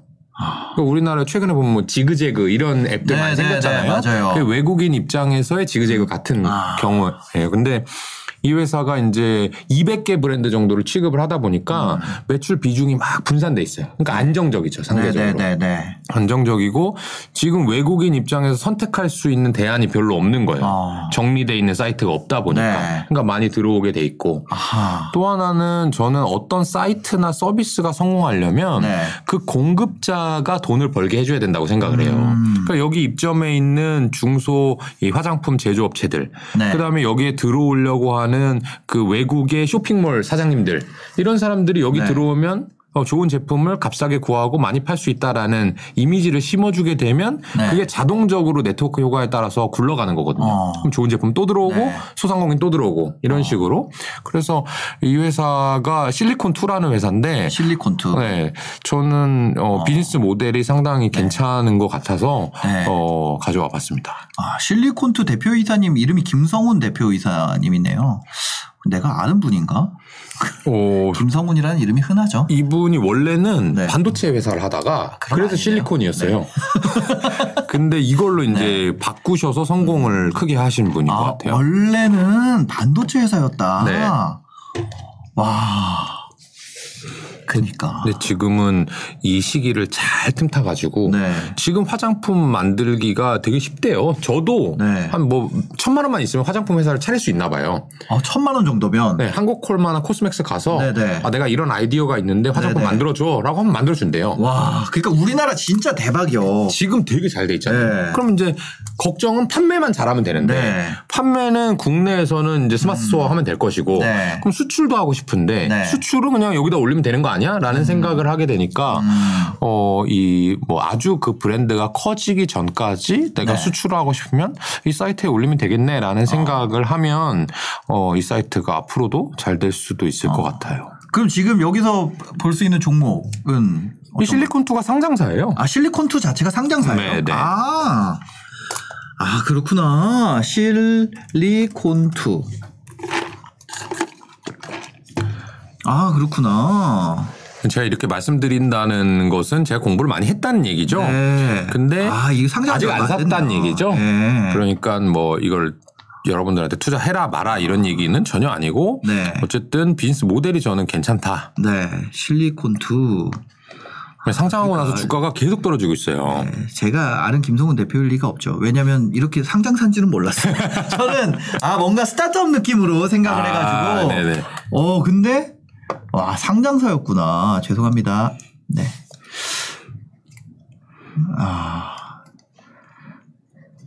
Speaker 2: 그러니까 우리나라 최근에 보면 뭐 지그재그 이런 앱들
Speaker 1: 네,
Speaker 2: 많이
Speaker 1: 네,
Speaker 2: 생겼잖아요.
Speaker 1: 네, 맞아요.
Speaker 2: 그게 외국인 입장에서의 지그재그 같은
Speaker 1: 아.
Speaker 2: 경우예요. 근데 이 회사가 이제 200개 브랜드 정도를 취급을 하다 보니까 매출 비중이 막 분산돼 있어요. 그러니까 안정적이죠, 상대적으로.
Speaker 1: 음. 네네네.
Speaker 2: 안정적이고 지금 외국인 입장에서 선택할 수 있는 대안이 별로 없는 거예요.
Speaker 1: 아.
Speaker 2: 정리돼 있는 사이트가 없다 보니까.
Speaker 1: 네.
Speaker 2: 그러니까 많이 들어오게 돼 있고.
Speaker 1: 아하.
Speaker 2: 또 하나는 저는 어떤 사이트나 서비스가 성공하려면
Speaker 1: 네.
Speaker 2: 그 공급자가 돈을 벌게 해줘야 된다고 생각을 해요.
Speaker 1: 음.
Speaker 2: 그러니까 여기 입점해 있는 중소 이 화장품 제조업체들,
Speaker 1: 네.
Speaker 2: 그다음에 여기에 들어오려고 하는 그 외국의 쇼핑몰 사장님들 이런 사람들이 여기
Speaker 1: 네.
Speaker 2: 들어오면 어, 좋은 제품을 값싸게 구하고 많이 팔 수 있다라는 이미지를 심어주게 되면
Speaker 1: 네.
Speaker 2: 그게 자동적으로 네트워크 효과에 따라서 굴러가는 거거든요.
Speaker 1: 어.
Speaker 2: 그럼 좋은 제품 또 들어오고
Speaker 1: 네.
Speaker 2: 소상공인 또 들어오고 이런 식으로 그래서 이 회사가 실리콘2라는 회사인데
Speaker 1: 실리콘투.
Speaker 2: 네, 저는 어, 비즈니스 모델이 상당히 괜찮은 것 같아서
Speaker 1: 네.
Speaker 2: 어, 가져와 봤습니다.
Speaker 1: 아, 실리콘투 대표이사님 이름이 김성훈 대표이사님이네요. 내가 아는 분인가?
Speaker 2: 어,
Speaker 1: 김성훈이라는 이름이 흔하죠.
Speaker 2: 이분이 원래는
Speaker 1: 네.
Speaker 2: 반도체 회사를 하다가 그래서
Speaker 1: 아니네요.
Speaker 2: 실리콘이었어요. 근데 이걸로 이제 바꾸셔서 성공을 크게 하신 분인 것
Speaker 1: 아,
Speaker 2: 같아요.
Speaker 1: 원래는 반도체 회사였다.
Speaker 2: 네.
Speaker 1: 와. 그니까.
Speaker 2: 근데 지금은 이 시기를 잘 틈타 가지고
Speaker 1: 네.
Speaker 2: 지금 화장품 만들기가 되게 쉽대요. 저도
Speaker 1: 네.
Speaker 2: 한뭐 천만 원만 있으면 화장품 회사를 차릴 수 있나 봐요.
Speaker 1: 어, 천만 원 정도면.
Speaker 2: 네, 한국 콜마나 코스맥스 가서
Speaker 1: 네네.
Speaker 2: 아, 내가 이런 아이디어가 있는데 화장품
Speaker 1: 네네.
Speaker 2: 만들어줘라고 하면 만들어준대요.
Speaker 1: 와, 그러니까 우리나라 진짜 대박이요.
Speaker 2: 지금 되게 잘 돼 있잖아요.
Speaker 1: 네.
Speaker 2: 그럼 이제 걱정은 판매만 잘하면 되는데
Speaker 1: 네.
Speaker 2: 판매는 국내에서는 이제 스마트 스토어 하면 될 것이고
Speaker 1: 네.
Speaker 2: 그럼 수출도 하고 싶은데
Speaker 1: 네.
Speaker 2: 수출은 그냥 여기다 올리면 되는 거 아니야? 라는 생각을 하게 되니까
Speaker 1: 음.
Speaker 2: 어, 이 뭐 아주 그 브랜드가 커지기 전까지 내가
Speaker 1: 네.
Speaker 2: 수출을 하고 싶으면 이 사이트에 올리면 되겠네라는 생각을 하면 어, 이 사이트가 앞으로도 잘 될 수도 있을 것 같아요.
Speaker 1: 그럼 지금 여기서 볼 수 있는 종목은
Speaker 2: 이 실리콘2가 상장사예요.
Speaker 1: 아 실리콘2 자체가 상장사예요.
Speaker 2: 네, 네.
Speaker 1: 아, 아 그렇구나. 실리콘2. 아 그렇구나.
Speaker 2: 제가 이렇게 말씀드린다는 것은 제가 공부를 많이 했다는 얘기죠.
Speaker 1: 네.
Speaker 2: 근데
Speaker 1: 아 이게 상장
Speaker 2: 아직 안 샀다는 얘기죠.
Speaker 1: 네.
Speaker 2: 그러니까 뭐 이걸 여러분들한테 투자해라 마라 이런 얘기는 전혀 아니고
Speaker 1: 네.
Speaker 2: 어쨌든 비즈니스 모델이 저는 괜찮다.
Speaker 1: 네. 실리콘 2.
Speaker 2: 상장하고
Speaker 1: 그러니까
Speaker 2: 나서 주가가 계속 떨어지고 있어요.
Speaker 1: 네, 제가 아는 김성훈 대표일 리가 없죠. 왜냐하면 이렇게 상장산 지는 몰랐어요. 저는 아 뭔가 스타트업 느낌으로 생각을
Speaker 2: 아,
Speaker 1: 해가지고.
Speaker 2: 네네.
Speaker 1: 어 근데 와 상장사였구나. 죄송합니다. 네. 아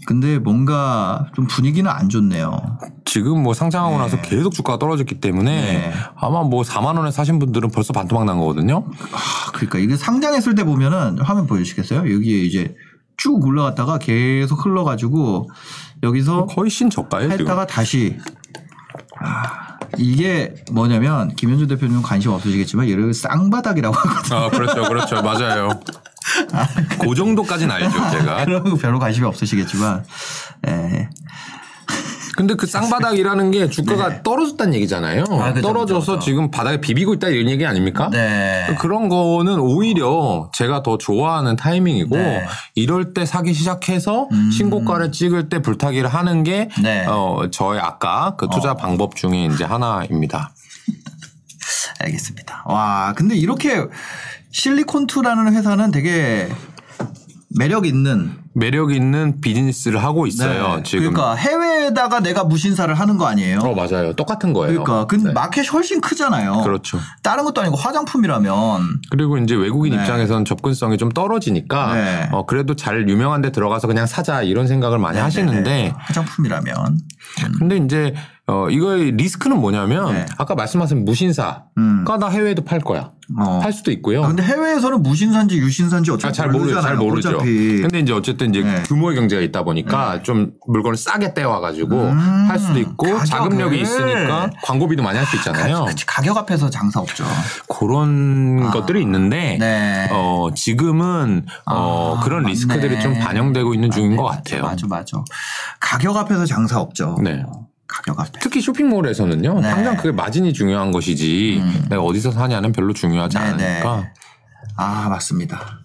Speaker 1: 근데 뭔가 좀 분위기는 안 좋네요.
Speaker 2: 지금 뭐 상장하고
Speaker 1: 네.
Speaker 2: 나서 계속 주가가 떨어졌기 때문에
Speaker 1: 네.
Speaker 2: 아마 뭐 4만 원에 사신 분들은 벌써 반토막 난 거거든요.
Speaker 1: 아, 그러니까 이게 상장했을 때 보면은 화면 보여주시겠어요? 여기에 이제 쭉 올라갔다가 계속 흘러가지고 여기서
Speaker 2: 거의 신저가예요 지금.
Speaker 1: 했다가 다시 아, 이게 뭐냐면 김현주 대표님은 관심 없으시겠지만 얘를 쌍바닥이라고 하거든요.
Speaker 2: 아 그렇죠 그렇죠 맞아요. 그 정도까지는 알죠 제가.
Speaker 1: 그런 거 별로 관심이 없으시겠지만 예.
Speaker 2: 근데 그 쌍바닥이라는 게 주가가
Speaker 1: 네.
Speaker 2: 떨어졌다는 얘기잖아요.
Speaker 1: 아, 그죠,
Speaker 2: 떨어져서
Speaker 1: 그죠, 그죠.
Speaker 2: 지금 바닥에 비비고 있다 이런 얘기 아닙니까?
Speaker 1: 네.
Speaker 2: 그런 거는 오히려 제가 더 좋아하는 타이밍이고
Speaker 1: 네.
Speaker 2: 이럴 때 사기 시작해서 신고가를 찍을 때 불타기를 하는 게
Speaker 1: 네.
Speaker 2: 어, 저의 아까 그 투자 방법 중에 이제 하나입니다.
Speaker 1: 알겠습니다. 와, 근데 이렇게 실리콘2라는 회사는 되게 매력 있는
Speaker 2: 매력 있는 비즈니스를 하고 있어요.
Speaker 1: 네.
Speaker 2: 지금.
Speaker 1: 그러니까 해외에다가 내가 무신사를 하는 거 아니에요?
Speaker 2: 어 맞아요. 똑같은 거예요.
Speaker 1: 그러니까 근데
Speaker 2: 네.
Speaker 1: 마켓이 훨씬 크잖아요.
Speaker 2: 그렇죠.
Speaker 1: 다른 것도 아니고 화장품이라면
Speaker 2: 그리고 이제 외국인
Speaker 1: 네.
Speaker 2: 입장에서는 접근성이 좀 떨어지니까
Speaker 1: 네.
Speaker 2: 어, 그래도 잘 유명한 데 들어가서 그냥 사자 이런 생각을 많이 하시는데
Speaker 1: 네네. 화장품이라면
Speaker 2: 근데 이제 어 이거의 리스크는 뭐냐면
Speaker 1: 네.
Speaker 2: 아까 말씀하신 무신사가
Speaker 1: 음.
Speaker 2: 나 해외에도 팔 거야.
Speaker 1: 어.
Speaker 2: 팔 수도 있고요.
Speaker 1: 아, 근데 해외에서는 무신사인지 유신사인지 어차피
Speaker 2: 아, 잘 모르죠. 잘. 모르죠.
Speaker 1: 어차피.
Speaker 2: 근데 이제 어쨌든 이제
Speaker 1: 네.
Speaker 2: 규모의 경제가 있다 보니까 좀 물건을 싸게 떼와가지고
Speaker 1: 음,
Speaker 2: 할 수도 있고
Speaker 1: 가격을.
Speaker 2: 자금력이 있으니까 광고비도 많이 할 수 있잖아요.
Speaker 1: 그치, 가격 앞에서 장사 없죠.
Speaker 2: 그런 것들이 있는데
Speaker 1: 네.
Speaker 2: 어, 지금은 어,
Speaker 1: 아,
Speaker 2: 그런
Speaker 1: 맞네.
Speaker 2: 리스크들이 좀 반영되고 있는 중인 것 같아요.
Speaker 1: 맞아, 맞아. 가격 앞에서 장사 없죠.
Speaker 2: 네.
Speaker 1: 가격 앞에.
Speaker 2: 특히 쇼핑몰에서는요.
Speaker 1: 네.
Speaker 2: 당장 그게 마진이 중요한 것이지
Speaker 1: 음.
Speaker 2: 내가 어디서 사냐는 별로 중요하지
Speaker 1: 네네.
Speaker 2: 않으니까.
Speaker 1: 아 맞습니다.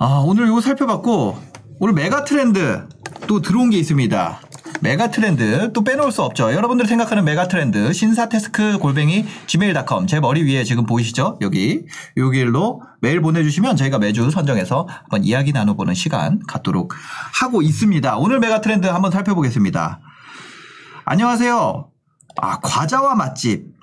Speaker 1: 아 오늘 이거 살펴봤고 오늘 메가 트렌드 또 들어온 게 있습니다. 메가 트렌드 또 빼놓을 수 없죠. 여러분들이 생각하는 메가 트렌드 신사데스크 골뱅이 gmail.com 제 머리 위에 지금 보이시죠? 여기 여기로 메일 보내주시면 저희가 매주 선정해서 한번 이야기 나눠보는 시간 갖도록 하고 있습니다. 오늘 메가 트렌드 한번 살펴보겠습니다. 안녕하세요. 아 과자와 맛집.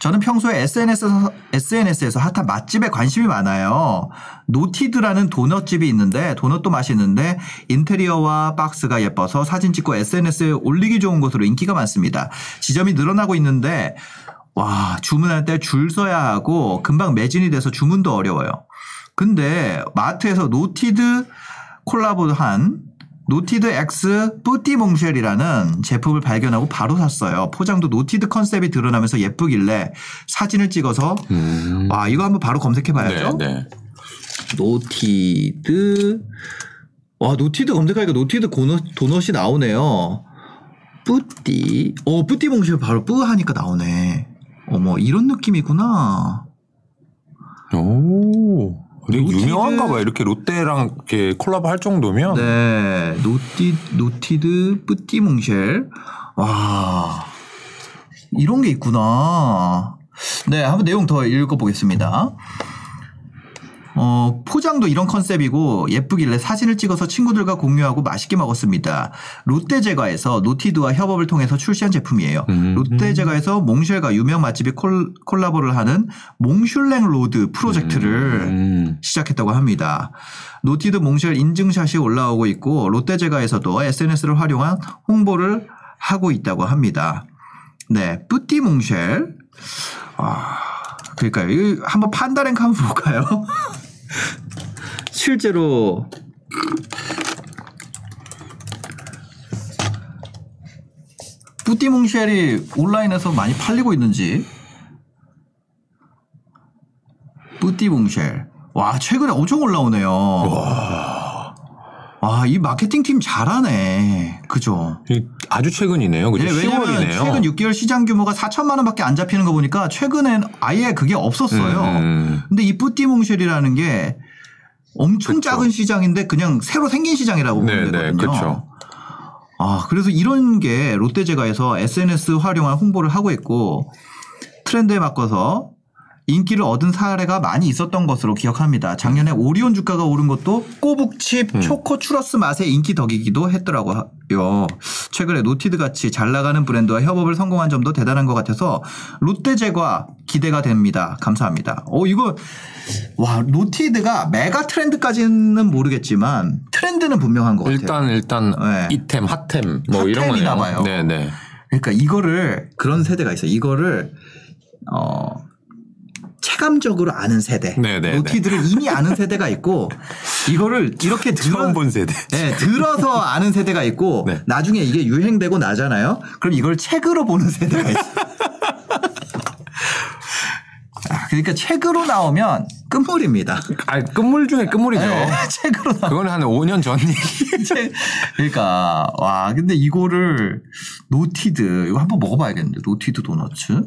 Speaker 1: 저는 평소에 SNS에서, SNS에서 핫한 맛집에 관심이 많아요. 노티드라는 도넛집이 있는데 도넛도 맛있는데 인테리어와 박스가 예뻐서 사진 찍고 SNS에 올리기 좋은 곳으로 인기가 많습니다. 지점이 늘어나고 있는데 와 주문할 때 줄 서야 하고 금방 매진이 돼서 주문도 어려워요. 근데 마트에서 노티드 콜라보한 노티드 X 뿌띠 몽쉘이라는 제품을 발견하고 바로 샀어요. 포장도 노티드 컨셉이 드러나면서 예쁘길래 사진을 찍어서
Speaker 2: 음.
Speaker 1: 와 이거 한번 바로 검색해 봐야죠.
Speaker 2: 네, 네.
Speaker 1: 노티드 와 노티드 검색하니까 노티드 도넛, 도넛이 나오네요. 뿌띠 어 뿌띠 몽쉘 바로 뿌 하니까 나오네. 어머 이런 느낌이구나.
Speaker 2: 오. 되게
Speaker 1: 노티드-
Speaker 2: 유명한가 봐요. 이렇게 롯데랑 이렇게 콜라보 할 정도면.
Speaker 1: 네 노티 노티드 뿌띠 몽쉘 와 이런 게 있구나. 네 한번 내용 더 읽어보겠습니다. 어, 포장도 이런 컨셉이고 예쁘길래 사진을 찍어서 친구들과 공유하고 맛있게 먹었습니다. 롯데제과에서 노티드와 협업을 통해서 출시한 제품이에요.
Speaker 2: 음.
Speaker 1: 롯데제과에서 몽쉘과 유명 맛집이 콜, 콜라보를 하는 몽슐랭 로드 프로젝트를
Speaker 2: 음.
Speaker 1: 시작했다고 합니다. 노티드 몽쉘 인증샷이 올라오고 있고 롯데제과에서도 SNS를 활용한 홍보를 하고 있다고 합니다. 네, 뿌띠 몽쉘. 아, 그러니까요. 이거 한번 판다랭크 한번 볼까요? 실제로 뿌띠 몽쉘이 온라인에서 많이 팔리고 있는지 뿌띠 몽쉘. 와, 최근에 엄청 올라오네요. 와, 이 마케팅 팀 잘하네. 그죠?
Speaker 2: 이- 아주 최근이네요. 그죠?
Speaker 1: 네, 왜냐면
Speaker 2: 10월이네요.
Speaker 1: 최근 6개월 시장 규모가 4천만 원밖에 안 잡히는 거 보니까 최근엔 아예 그게 없었어요.
Speaker 2: 음.
Speaker 1: 근데 이 뿌띠몽쉘이라는 게 엄청
Speaker 2: 그쵸.
Speaker 1: 작은 시장인데 그냥 새로 생긴 시장이라고
Speaker 2: 네,
Speaker 1: 보면
Speaker 2: 네,
Speaker 1: 되거든요.
Speaker 2: 그쵸.
Speaker 1: 아, 그래서 이런 게 롯데제과에서 SNS 활용한 홍보를 하고 있고 트렌드에 바꿔서 인기를 얻은 사례가 많이 있었던 것으로 기억합니다. 작년에 오리온 주가가 오른 것도 꼬북칩
Speaker 2: 음.
Speaker 1: 초코 추러스 맛의 인기 덕이기도 했더라고요. 최근에 노티드 같이 잘 나가는 브랜드와 협업을 성공한 점도 대단한 것 같아서 롯데 제과 기대가 됩니다. 감사합니다. 어 이거 와 노티드가 메가 트렌드까지는 모르겠지만 트렌드는 분명한 것 같아요.
Speaker 2: 일단 일단
Speaker 1: 네.
Speaker 2: 잇템 핫템 뭐 이런 거네요.
Speaker 1: 봐요.
Speaker 2: 네, 네.
Speaker 1: 그러니까 이거를 그런 세대가 있어요. 이거를 어 체감적으로 아는 세대.
Speaker 2: 네, 네,
Speaker 1: 노티드를 이미 아는 세대가 있고 이거를 이렇게 들어
Speaker 2: 처음 본 세대.
Speaker 1: 네, 들어서 아는 세대가 있고
Speaker 2: 네.
Speaker 1: 나중에 이게 유행되고 나잖아요. 그럼 이걸 책으로 보는 세대가 있어요. 아, 그러니까 책으로 나오면 끝물입니다.
Speaker 2: 아, 끝물 중에 끝물이죠.
Speaker 1: 네, 책으로 나.
Speaker 2: 그건 한 5년 전 얘기.
Speaker 1: 책. 그러니까 와 근데 이거를 노티드 이거 한번 먹어봐야겠는데 노티드 도너츠.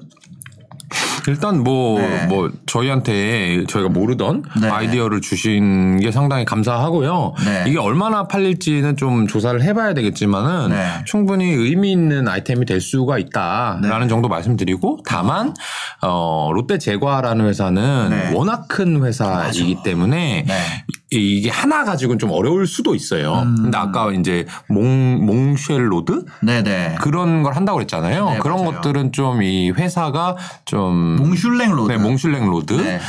Speaker 2: 일단 뭐,
Speaker 1: 네.
Speaker 2: 뭐, 저희한테 저희가 모르던
Speaker 1: 네.
Speaker 2: 아이디어를 주신 게 상당히 감사하고요.
Speaker 1: 네.
Speaker 2: 이게 얼마나 팔릴지는 좀 조사를 해봐야 되겠지만은
Speaker 1: 네.
Speaker 2: 충분히 의미 있는 아이템이 될 수가 있다라는
Speaker 1: 네.
Speaker 2: 정도 말씀드리고 다만, 어, 롯데 제과라는 회사는
Speaker 1: 네.
Speaker 2: 워낙 큰 회사이기 때문에
Speaker 1: 네.
Speaker 2: 이- 이게 하나 가지고는 좀 어려울 수도 있어요.
Speaker 1: 음.
Speaker 2: 근데 아까 이제 몽, 몽쉘로드?
Speaker 1: 네네.
Speaker 2: 그런 걸 한다고 그랬잖아요.
Speaker 1: 네,
Speaker 2: 그런
Speaker 1: 맞아요.
Speaker 2: 것들은 좀 이 회사가 좀
Speaker 1: 몽슐랭 로드.
Speaker 2: 네, 몽슐랭 로드.
Speaker 1: 네.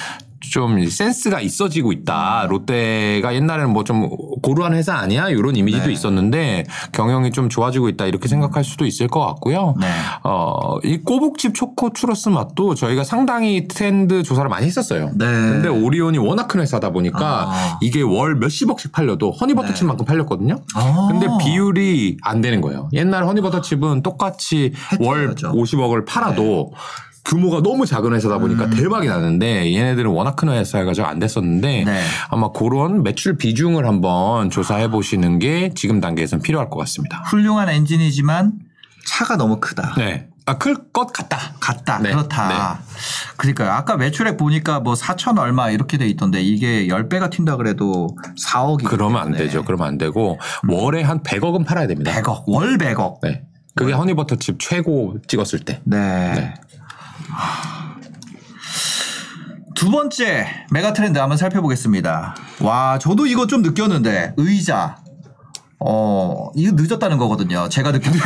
Speaker 2: 좀 센스가 있어지고 있다. 롯데가 옛날에는 뭐 좀 고루한 회사 아니야? 이런 이미지도
Speaker 1: 네.
Speaker 2: 있었는데 경영이 좀 좋아지고 있다. 이렇게 생각할 수도 있을 것 같고요.
Speaker 1: 네.
Speaker 2: 어, 이 꼬북집 초코 추러스 맛도 저희가 상당히 트렌드 조사를 많이 했었어요.
Speaker 1: 네.
Speaker 2: 근데 오리온이 워낙 큰 회사다 보니까
Speaker 1: 아.
Speaker 2: 이게 월 몇십억씩 팔려도 허니버터칩만큼 팔렸거든요.
Speaker 1: 아.
Speaker 2: 근데 비율이 안 되는 거예요. 옛날 허니버터칩은 똑같이 월
Speaker 1: 해줘야죠.
Speaker 2: 50억을 팔아도 규모가 너무 작은 회사다 보니까
Speaker 1: 음.
Speaker 2: 대박이 나는데 얘네들은 워낙 큰 회사여가지고 안 됐었는데
Speaker 1: 네.
Speaker 2: 아마 그런 매출 비중을 한번 조사해 보시는 게 지금 단계에선 필요할 것 같습니다.
Speaker 1: 훌륭한 엔진이지만 차가 너무 크다.
Speaker 2: 네. 아, 클 것 같다.
Speaker 1: 같다.
Speaker 2: 네,
Speaker 1: 그렇다. 그러니까요. 아까 매출액 보니까 뭐 4천 얼마 이렇게 돼 있던데 이게 10배가 튄다 그래도 4억이
Speaker 2: 그러면 안 되죠. 그러면 안 되고 월에 한 100억은 팔아야 됩니다.
Speaker 1: 100억. 월 100억.
Speaker 2: 네. 그게 허니버터칩 최고 찍었을 때.
Speaker 1: 네. 두 번째 메가 트렌드 한번 살펴보겠습니다. 와, 저도 이거 좀 느꼈는데 의자. 어, 이거 늦었다는 거거든요. 제가 느끼는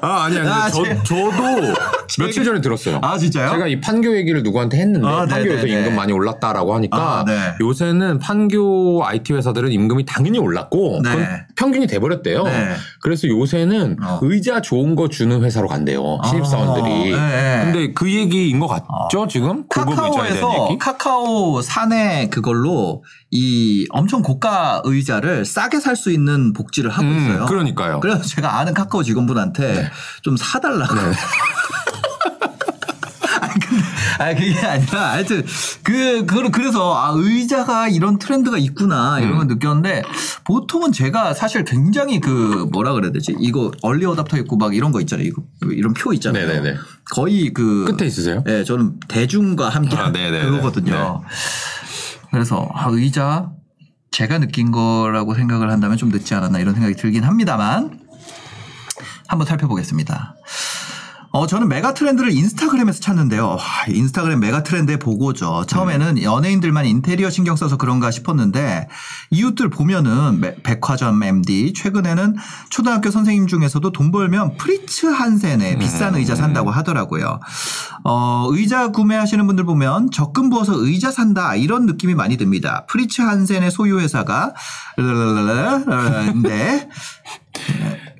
Speaker 2: 아, 아니, 아니.
Speaker 1: 아,
Speaker 2: 저,
Speaker 1: 제-
Speaker 2: 저도 며칠 전에 들었어요.
Speaker 1: 아, 진짜요?
Speaker 2: 제가 이 판교 얘기를 누구한테 했는데
Speaker 1: 아,
Speaker 2: 판교에서
Speaker 1: 네네네.
Speaker 2: 임금 많이 올랐다라고 하니까
Speaker 1: 아, 네.
Speaker 2: 요새는 판교 IT 회사들은 임금이 당연히 올랐고
Speaker 1: 네.
Speaker 2: 평균이 돼버렸대요.
Speaker 1: 네.
Speaker 2: 그래서 요새는
Speaker 1: 어.
Speaker 2: 의자 좋은 거 주는 회사로 간대요. 신입사원들이.
Speaker 1: 아, 네.
Speaker 2: 근데 그 얘기인 것 같죠 지금? 의자에 대한
Speaker 1: 카카오에서? 카카오 사내 그걸로 이 엄청 고가 의자를 싸게 살 수 있는 복지를 하고
Speaker 2: 음,
Speaker 1: 있어요.
Speaker 2: 그러니까요.
Speaker 1: 그래서 제가 아는 카카오 직원분한테
Speaker 2: 네.
Speaker 1: 좀 사달라고. 아니 그게 아니라 하여튼 그 그걸 그래서 아 의자가 이런 트렌드가 있구나 이런
Speaker 2: 음.
Speaker 1: 걸 느꼈는데 보통은 제가 사실 굉장히 그 뭐라 그래야 되지 이거 얼리 어답터 있고 막 이런 거 있잖아요 이거 이런 표 있잖아요
Speaker 2: 네네네.
Speaker 1: 거의 그
Speaker 2: 끝에 있으세요?
Speaker 1: 네, 저는 대중과 함께
Speaker 2: 아, 네네네.
Speaker 1: 그거거든요. 그래서 아, 의자 제가 느낀 거라고 생각을 한다면 좀 늦지 않았나 이런 생각이 들긴 합니다만 한번 살펴보겠습니다. 어, 저는 메가 트렌드를 인스타그램에서 찾는데요. 와, 인스타그램 메가 트렌드의 보고죠. 처음에는 연예인들만 인테리어 신경 써서 그런가 싶었는데 이웃들 보면은 메- 백화점 MD 최근에는 초등학교 선생님 중에서도 돈 벌면 프리츠 한센에 비싼 의자 산다고 하더라고요. 어, 의자 구매하시는 분들 보면 적금 부어서 의자 산다 이런 느낌이 많이 듭니다. 프리츠 한센의 소유 회사가 인데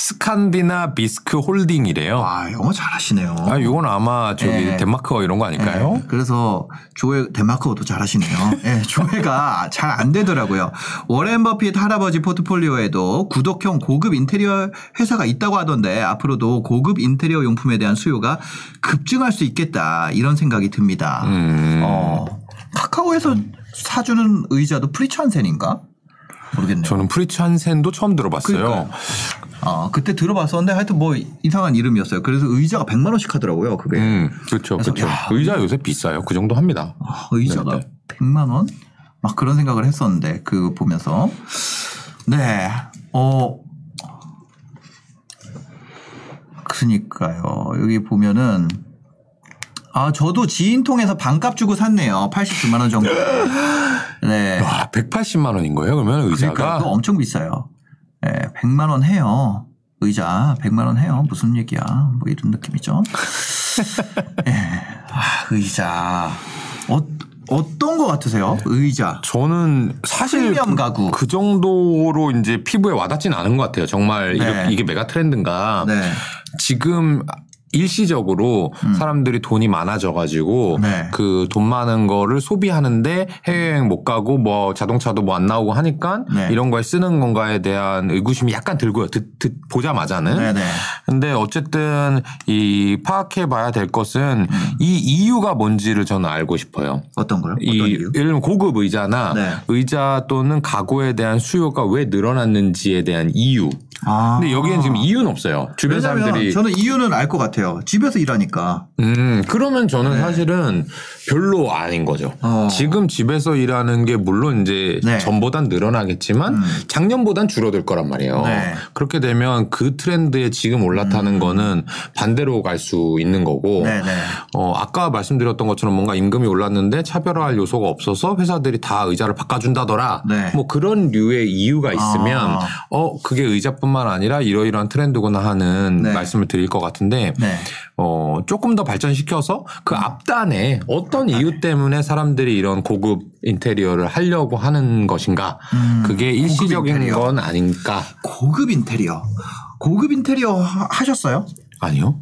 Speaker 2: 스칸디나비스크 홀딩이래요.
Speaker 1: 와 영어 잘하시네요.
Speaker 2: 아, 이건 아마 저기
Speaker 1: 네.
Speaker 2: 덴마크어 이런 거 아닐까요?
Speaker 1: 네, 그래서 조회 덴마크어도 잘하시네요. 예, 조회가 잘 안 되더라고요. 워렌 버핏 할아버지 포트폴리오에도 구독형 고급 인테리어 회사가 있다고 하던데 앞으로도 고급 인테리어 용품에 대한 수요가 급증할 수 있겠다 이런 생각이 듭니다.
Speaker 2: 음.
Speaker 1: 어, 카카오에서 사주는 의자도 프리츠 한센인가? 모르겠네요.
Speaker 2: 저는 프리츠 한센도 처음 들어봤어요.
Speaker 1: 그러니까요. 아, 그때 들어봤었는데 하여튼 뭐 이상한 이름이었어요. 그래서 의자가 100만 원씩 하더라고요. 그게.
Speaker 2: 음, 그렇죠, 그렇죠.
Speaker 1: 야,
Speaker 2: 의자 요새 비싸요. 그 정도 합니다.
Speaker 1: 아, 의자가
Speaker 2: 네,
Speaker 1: 100만 원? 막 그런 생각을 했었는데 그 보면서 네. 어 그러니까요. 여기 보면은 아, 저도 지인 통해서 반값 주고 샀네요. 89만 원 정도. 네.
Speaker 2: 와, 180만 원인 거예요? 그러면
Speaker 1: 그러니까
Speaker 2: 의자가
Speaker 1: 그거 엄청 비싸요. 예, 100만 원 해요. 의자 100만 원 해요. 무슨 얘기야? 뭐 이런 느낌이죠. 예. 아, 의자. 어, 어떤 거 같으세요? 의자.
Speaker 2: 저는 사실
Speaker 1: 프리미엄
Speaker 2: 그,
Speaker 1: 가구.
Speaker 2: 그 정도로 이제 피부에 와닿진 않은 것 같아요. 정말
Speaker 1: 네.
Speaker 2: 이렇게 이게 메가 트렌드인가.
Speaker 1: 네.
Speaker 2: 지금 일시적으로 사람들이 돈이 많아져가지고
Speaker 1: 음. 네.
Speaker 2: 그돈 많은 거를 소비하는데 해외여행 못 가고 뭐 자동차도 뭐 안 나오고 하니까
Speaker 1: 네.
Speaker 2: 이런 거에 쓰는 건가에 대한 의구심이 약간 들고요. 듣, 듣, 보자마자는.
Speaker 1: 네네.
Speaker 2: 근데 어쨌든 이 파악해 봐야 될 것은
Speaker 1: 음.
Speaker 2: 이 이유가 뭔지를 저는 알고 싶어요.
Speaker 1: 어떤 거요? 어떤
Speaker 2: 이
Speaker 1: 이유?
Speaker 2: 예를 들면 고급 의자나
Speaker 1: 네.
Speaker 2: 의자 또는 가구에 대한 수요가 왜 늘어났는지에 대한 이유.
Speaker 1: 아.
Speaker 2: 근데 여기엔 지금 이유는 없어요. 주변 사람들이
Speaker 1: 저는 이유는 알 것 같아요. 집에서 일하니까.
Speaker 2: 음, 그러면 저는 사실은 별로 아닌 거죠.
Speaker 1: 네. 어.
Speaker 2: 지금 집에서 일하는 게 물론 이제
Speaker 1: 네.
Speaker 2: 전보단 늘어나겠지만 작년보단 줄어들 거란 말이에요.
Speaker 1: 네.
Speaker 2: 그렇게 되면 그 트렌드에 지금 올라타는 거는 반대로 갈 수 있는 거고
Speaker 1: 음. 네네.
Speaker 2: 어, 아까 말씀드렸던 것처럼 뭔가 임금이 올랐는데 차별화할 요소가 없어서 회사들이 다 의자를 바꿔준다더라.
Speaker 1: 네.
Speaker 2: 뭐 그런 류의 이유가 있으면
Speaker 1: 아.
Speaker 2: 어, 그게 의자 뿐만 아니라 이러이러한 트렌드구나 하는
Speaker 1: 네.
Speaker 2: 말씀을 드릴 것 같은데
Speaker 1: 네.
Speaker 2: 어, 조금 더 발전시켜서 그 앞단에 어떤 이유 때문에 사람들이 이런 고급 인테리어를 하려고 하는 것인가.
Speaker 1: 음,
Speaker 2: 그게 일시적인
Speaker 1: 인테리어.
Speaker 2: 건 아닌가.
Speaker 1: 고급 인테리어. 고급 인테리어 하- 하셨어요?
Speaker 2: 아니요.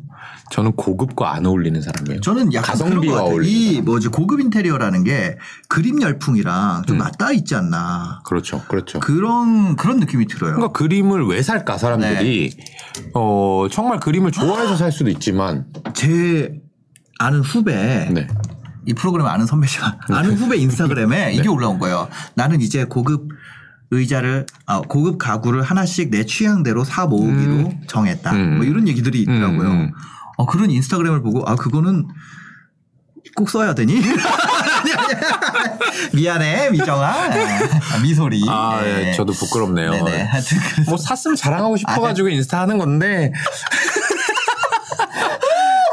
Speaker 2: 저는 고급과 안 어울리는 사람이에요.
Speaker 1: 저는 약간
Speaker 2: 가성비와. 어울리는
Speaker 1: 이. 뭐지 고급 인테리어라는 게 그림 열풍이랑 좀
Speaker 2: 음.
Speaker 1: 맞닿아 있지 않나.
Speaker 2: 그렇죠. 그렇죠.
Speaker 1: 그런 그런 느낌이 들어요.
Speaker 2: 그러니까 그림을 왜 살까 사람들이
Speaker 1: 네.
Speaker 2: 어 정말 그림을 좋아해서 살 수도 있지만
Speaker 1: 제 아는 후배
Speaker 2: 네.
Speaker 1: 이 프로그램 아는 선배지만 아는 후배 인스타그램에 이게 올라온 거예요. 나는 이제 고급 의자를 아, 고급 가구를 하나씩 내 취향대로 사 모으기로 정했다.
Speaker 2: 음.
Speaker 1: 뭐 이런 얘기들이 있더라고요. 어, 그런 인스타그램을 보고 아 그거는 꼭 써야 되니? 미안해 미정아 아, 미소리.
Speaker 2: 아,
Speaker 1: 네.
Speaker 2: 예, 저도 부끄럽네요.
Speaker 1: 네네. 하여튼
Speaker 2: 뭐 샀으면 자랑하고 싶어가지고 인스타 하는 건데.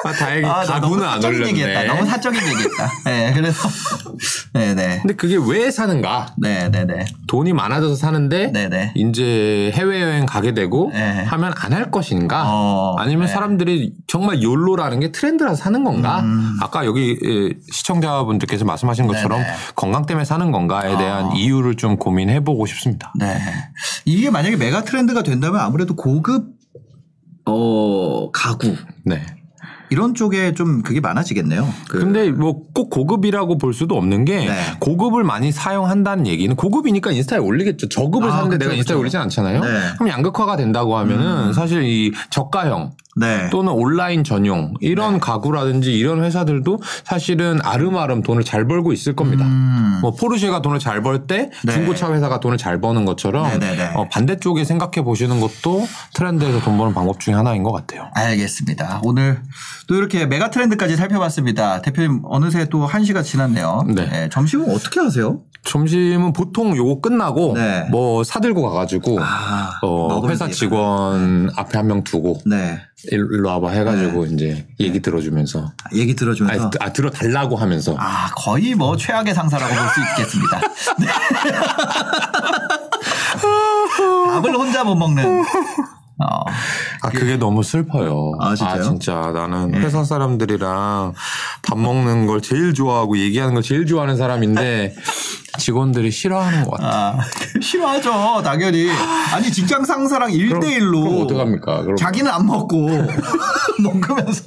Speaker 2: 아, 다행히
Speaker 1: 아,
Speaker 2: 가구는 안
Speaker 1: 사적인 얘기했다.
Speaker 2: 올렸네.
Speaker 1: 너무 사적인 얘기했다. 네, 그래서 네네.
Speaker 2: 근데 그게 왜 사는가?
Speaker 1: 네네네.
Speaker 2: 돈이 많아져서 사는데
Speaker 1: 네네.
Speaker 2: 이제 해외 여행 가게 되고
Speaker 1: 네.
Speaker 2: 하면 안 할 것인가?
Speaker 1: 어,
Speaker 2: 아니면
Speaker 1: 네.
Speaker 2: 사람들이 정말 욜로라는 게 트렌드라서 사는 건가?
Speaker 1: 음.
Speaker 2: 아까 여기 예, 시청자분들께서 말씀하신 것처럼. 건강 때문에 사는 건가에 대한
Speaker 1: 어.
Speaker 2: 이유를 좀 고민해 보고 싶습니다.
Speaker 1: 네. 이게 만약에 메가 트렌드가 된다면 아무래도 고급 어 가구
Speaker 2: 네.
Speaker 1: 이런 쪽에 좀 그게 많아지겠네요. 그,
Speaker 2: 근데 뭐 꼭 고급이라고 볼 수도 없는 게
Speaker 1: 네.
Speaker 2: 고급을 많이 사용한다는 얘기는 고급이니까 인스타에 올리겠죠. 저급을
Speaker 1: 아,
Speaker 2: 사는데
Speaker 1: 그쵸,
Speaker 2: 내가 인스타에
Speaker 1: 그쵸.
Speaker 2: 올리진 않잖아요.
Speaker 1: 네.
Speaker 2: 그럼 양극화가 된다고 하면은 사실 이 저가형
Speaker 1: 네.
Speaker 2: 또는 온라인 전용 이런 가구라든지 이런 회사들도 사실은 아름아름 돈을 잘 벌고 있을 겁니다.
Speaker 1: 음.
Speaker 2: 뭐 포르쉐가 돈을 잘 벌때
Speaker 1: 네.
Speaker 2: 중고차 회사가 돈을 잘 버는 것처럼
Speaker 1: 네네네.
Speaker 2: 어, 반대쪽에 생각해 보시는 것도 트렌드에서 돈 버는 방법 중에 하나인 것 같아요.
Speaker 1: 알겠습니다. 오늘 또 이렇게 메가 트렌드까지 살펴봤습니다. 대표님 어느새 또한 시가 지났네요.
Speaker 2: 네.
Speaker 1: 점심은 어떻게 하세요?
Speaker 2: 점심은 보통 요거 끝나고
Speaker 1: 네.
Speaker 2: 뭐 사들고 가가지고
Speaker 1: 아,
Speaker 2: 어, 회사. 직원 앞에 한 명 두고
Speaker 1: 네.
Speaker 2: 일- 일로 와봐 해가지고 이제 얘기 들어주면서
Speaker 1: 얘기
Speaker 2: 아니,
Speaker 1: 들어주면서
Speaker 2: 아 들어달라고 하면서
Speaker 1: 아, 거의 뭐 최악의 상사라고 볼 수 있겠습니다. 네. 밥을 혼자 못 먹는. 어.
Speaker 2: 아 그게 너무 슬퍼요.
Speaker 1: 아, 진짜요? 네.
Speaker 2: 진짜 나는 회사 사람들이랑 밥 먹는 걸 제일 좋아하고 얘기하는 걸 제일 좋아하는 사람인데 직원들이 싫어하는 것 같아.
Speaker 1: 아, 싫어하죠, 당연히. 아니, 직장 상사랑 일대일로
Speaker 2: 그럼 어떡합니까? 그럼
Speaker 1: 자기는 안 먹고 먹으면서.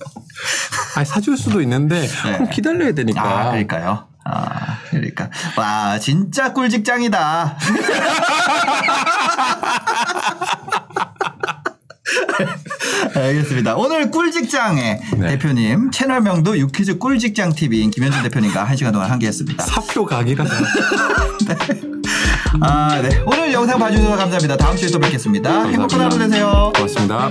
Speaker 2: 아니 사줄 수도 있는데 그럼 기다려야 되니까.
Speaker 1: 네. 아, 그러니까요. 아, 그러니까. 와, 진짜 꿀 직장이다. 알겠습니다. 오늘 꿀직장의
Speaker 2: 네.
Speaker 1: 대표님 채널명도 유퀴즈 꿀직장 TV인 김현준 대표님과 한 시간 동안 함께했습니다.
Speaker 2: 사표 각이라.
Speaker 1: 아, 네. 오늘 영상 봐주셔서 감사합니다. 다음 주에 또 뵙겠습니다. 행복한 하루 되세요.
Speaker 2: 고맙습니다.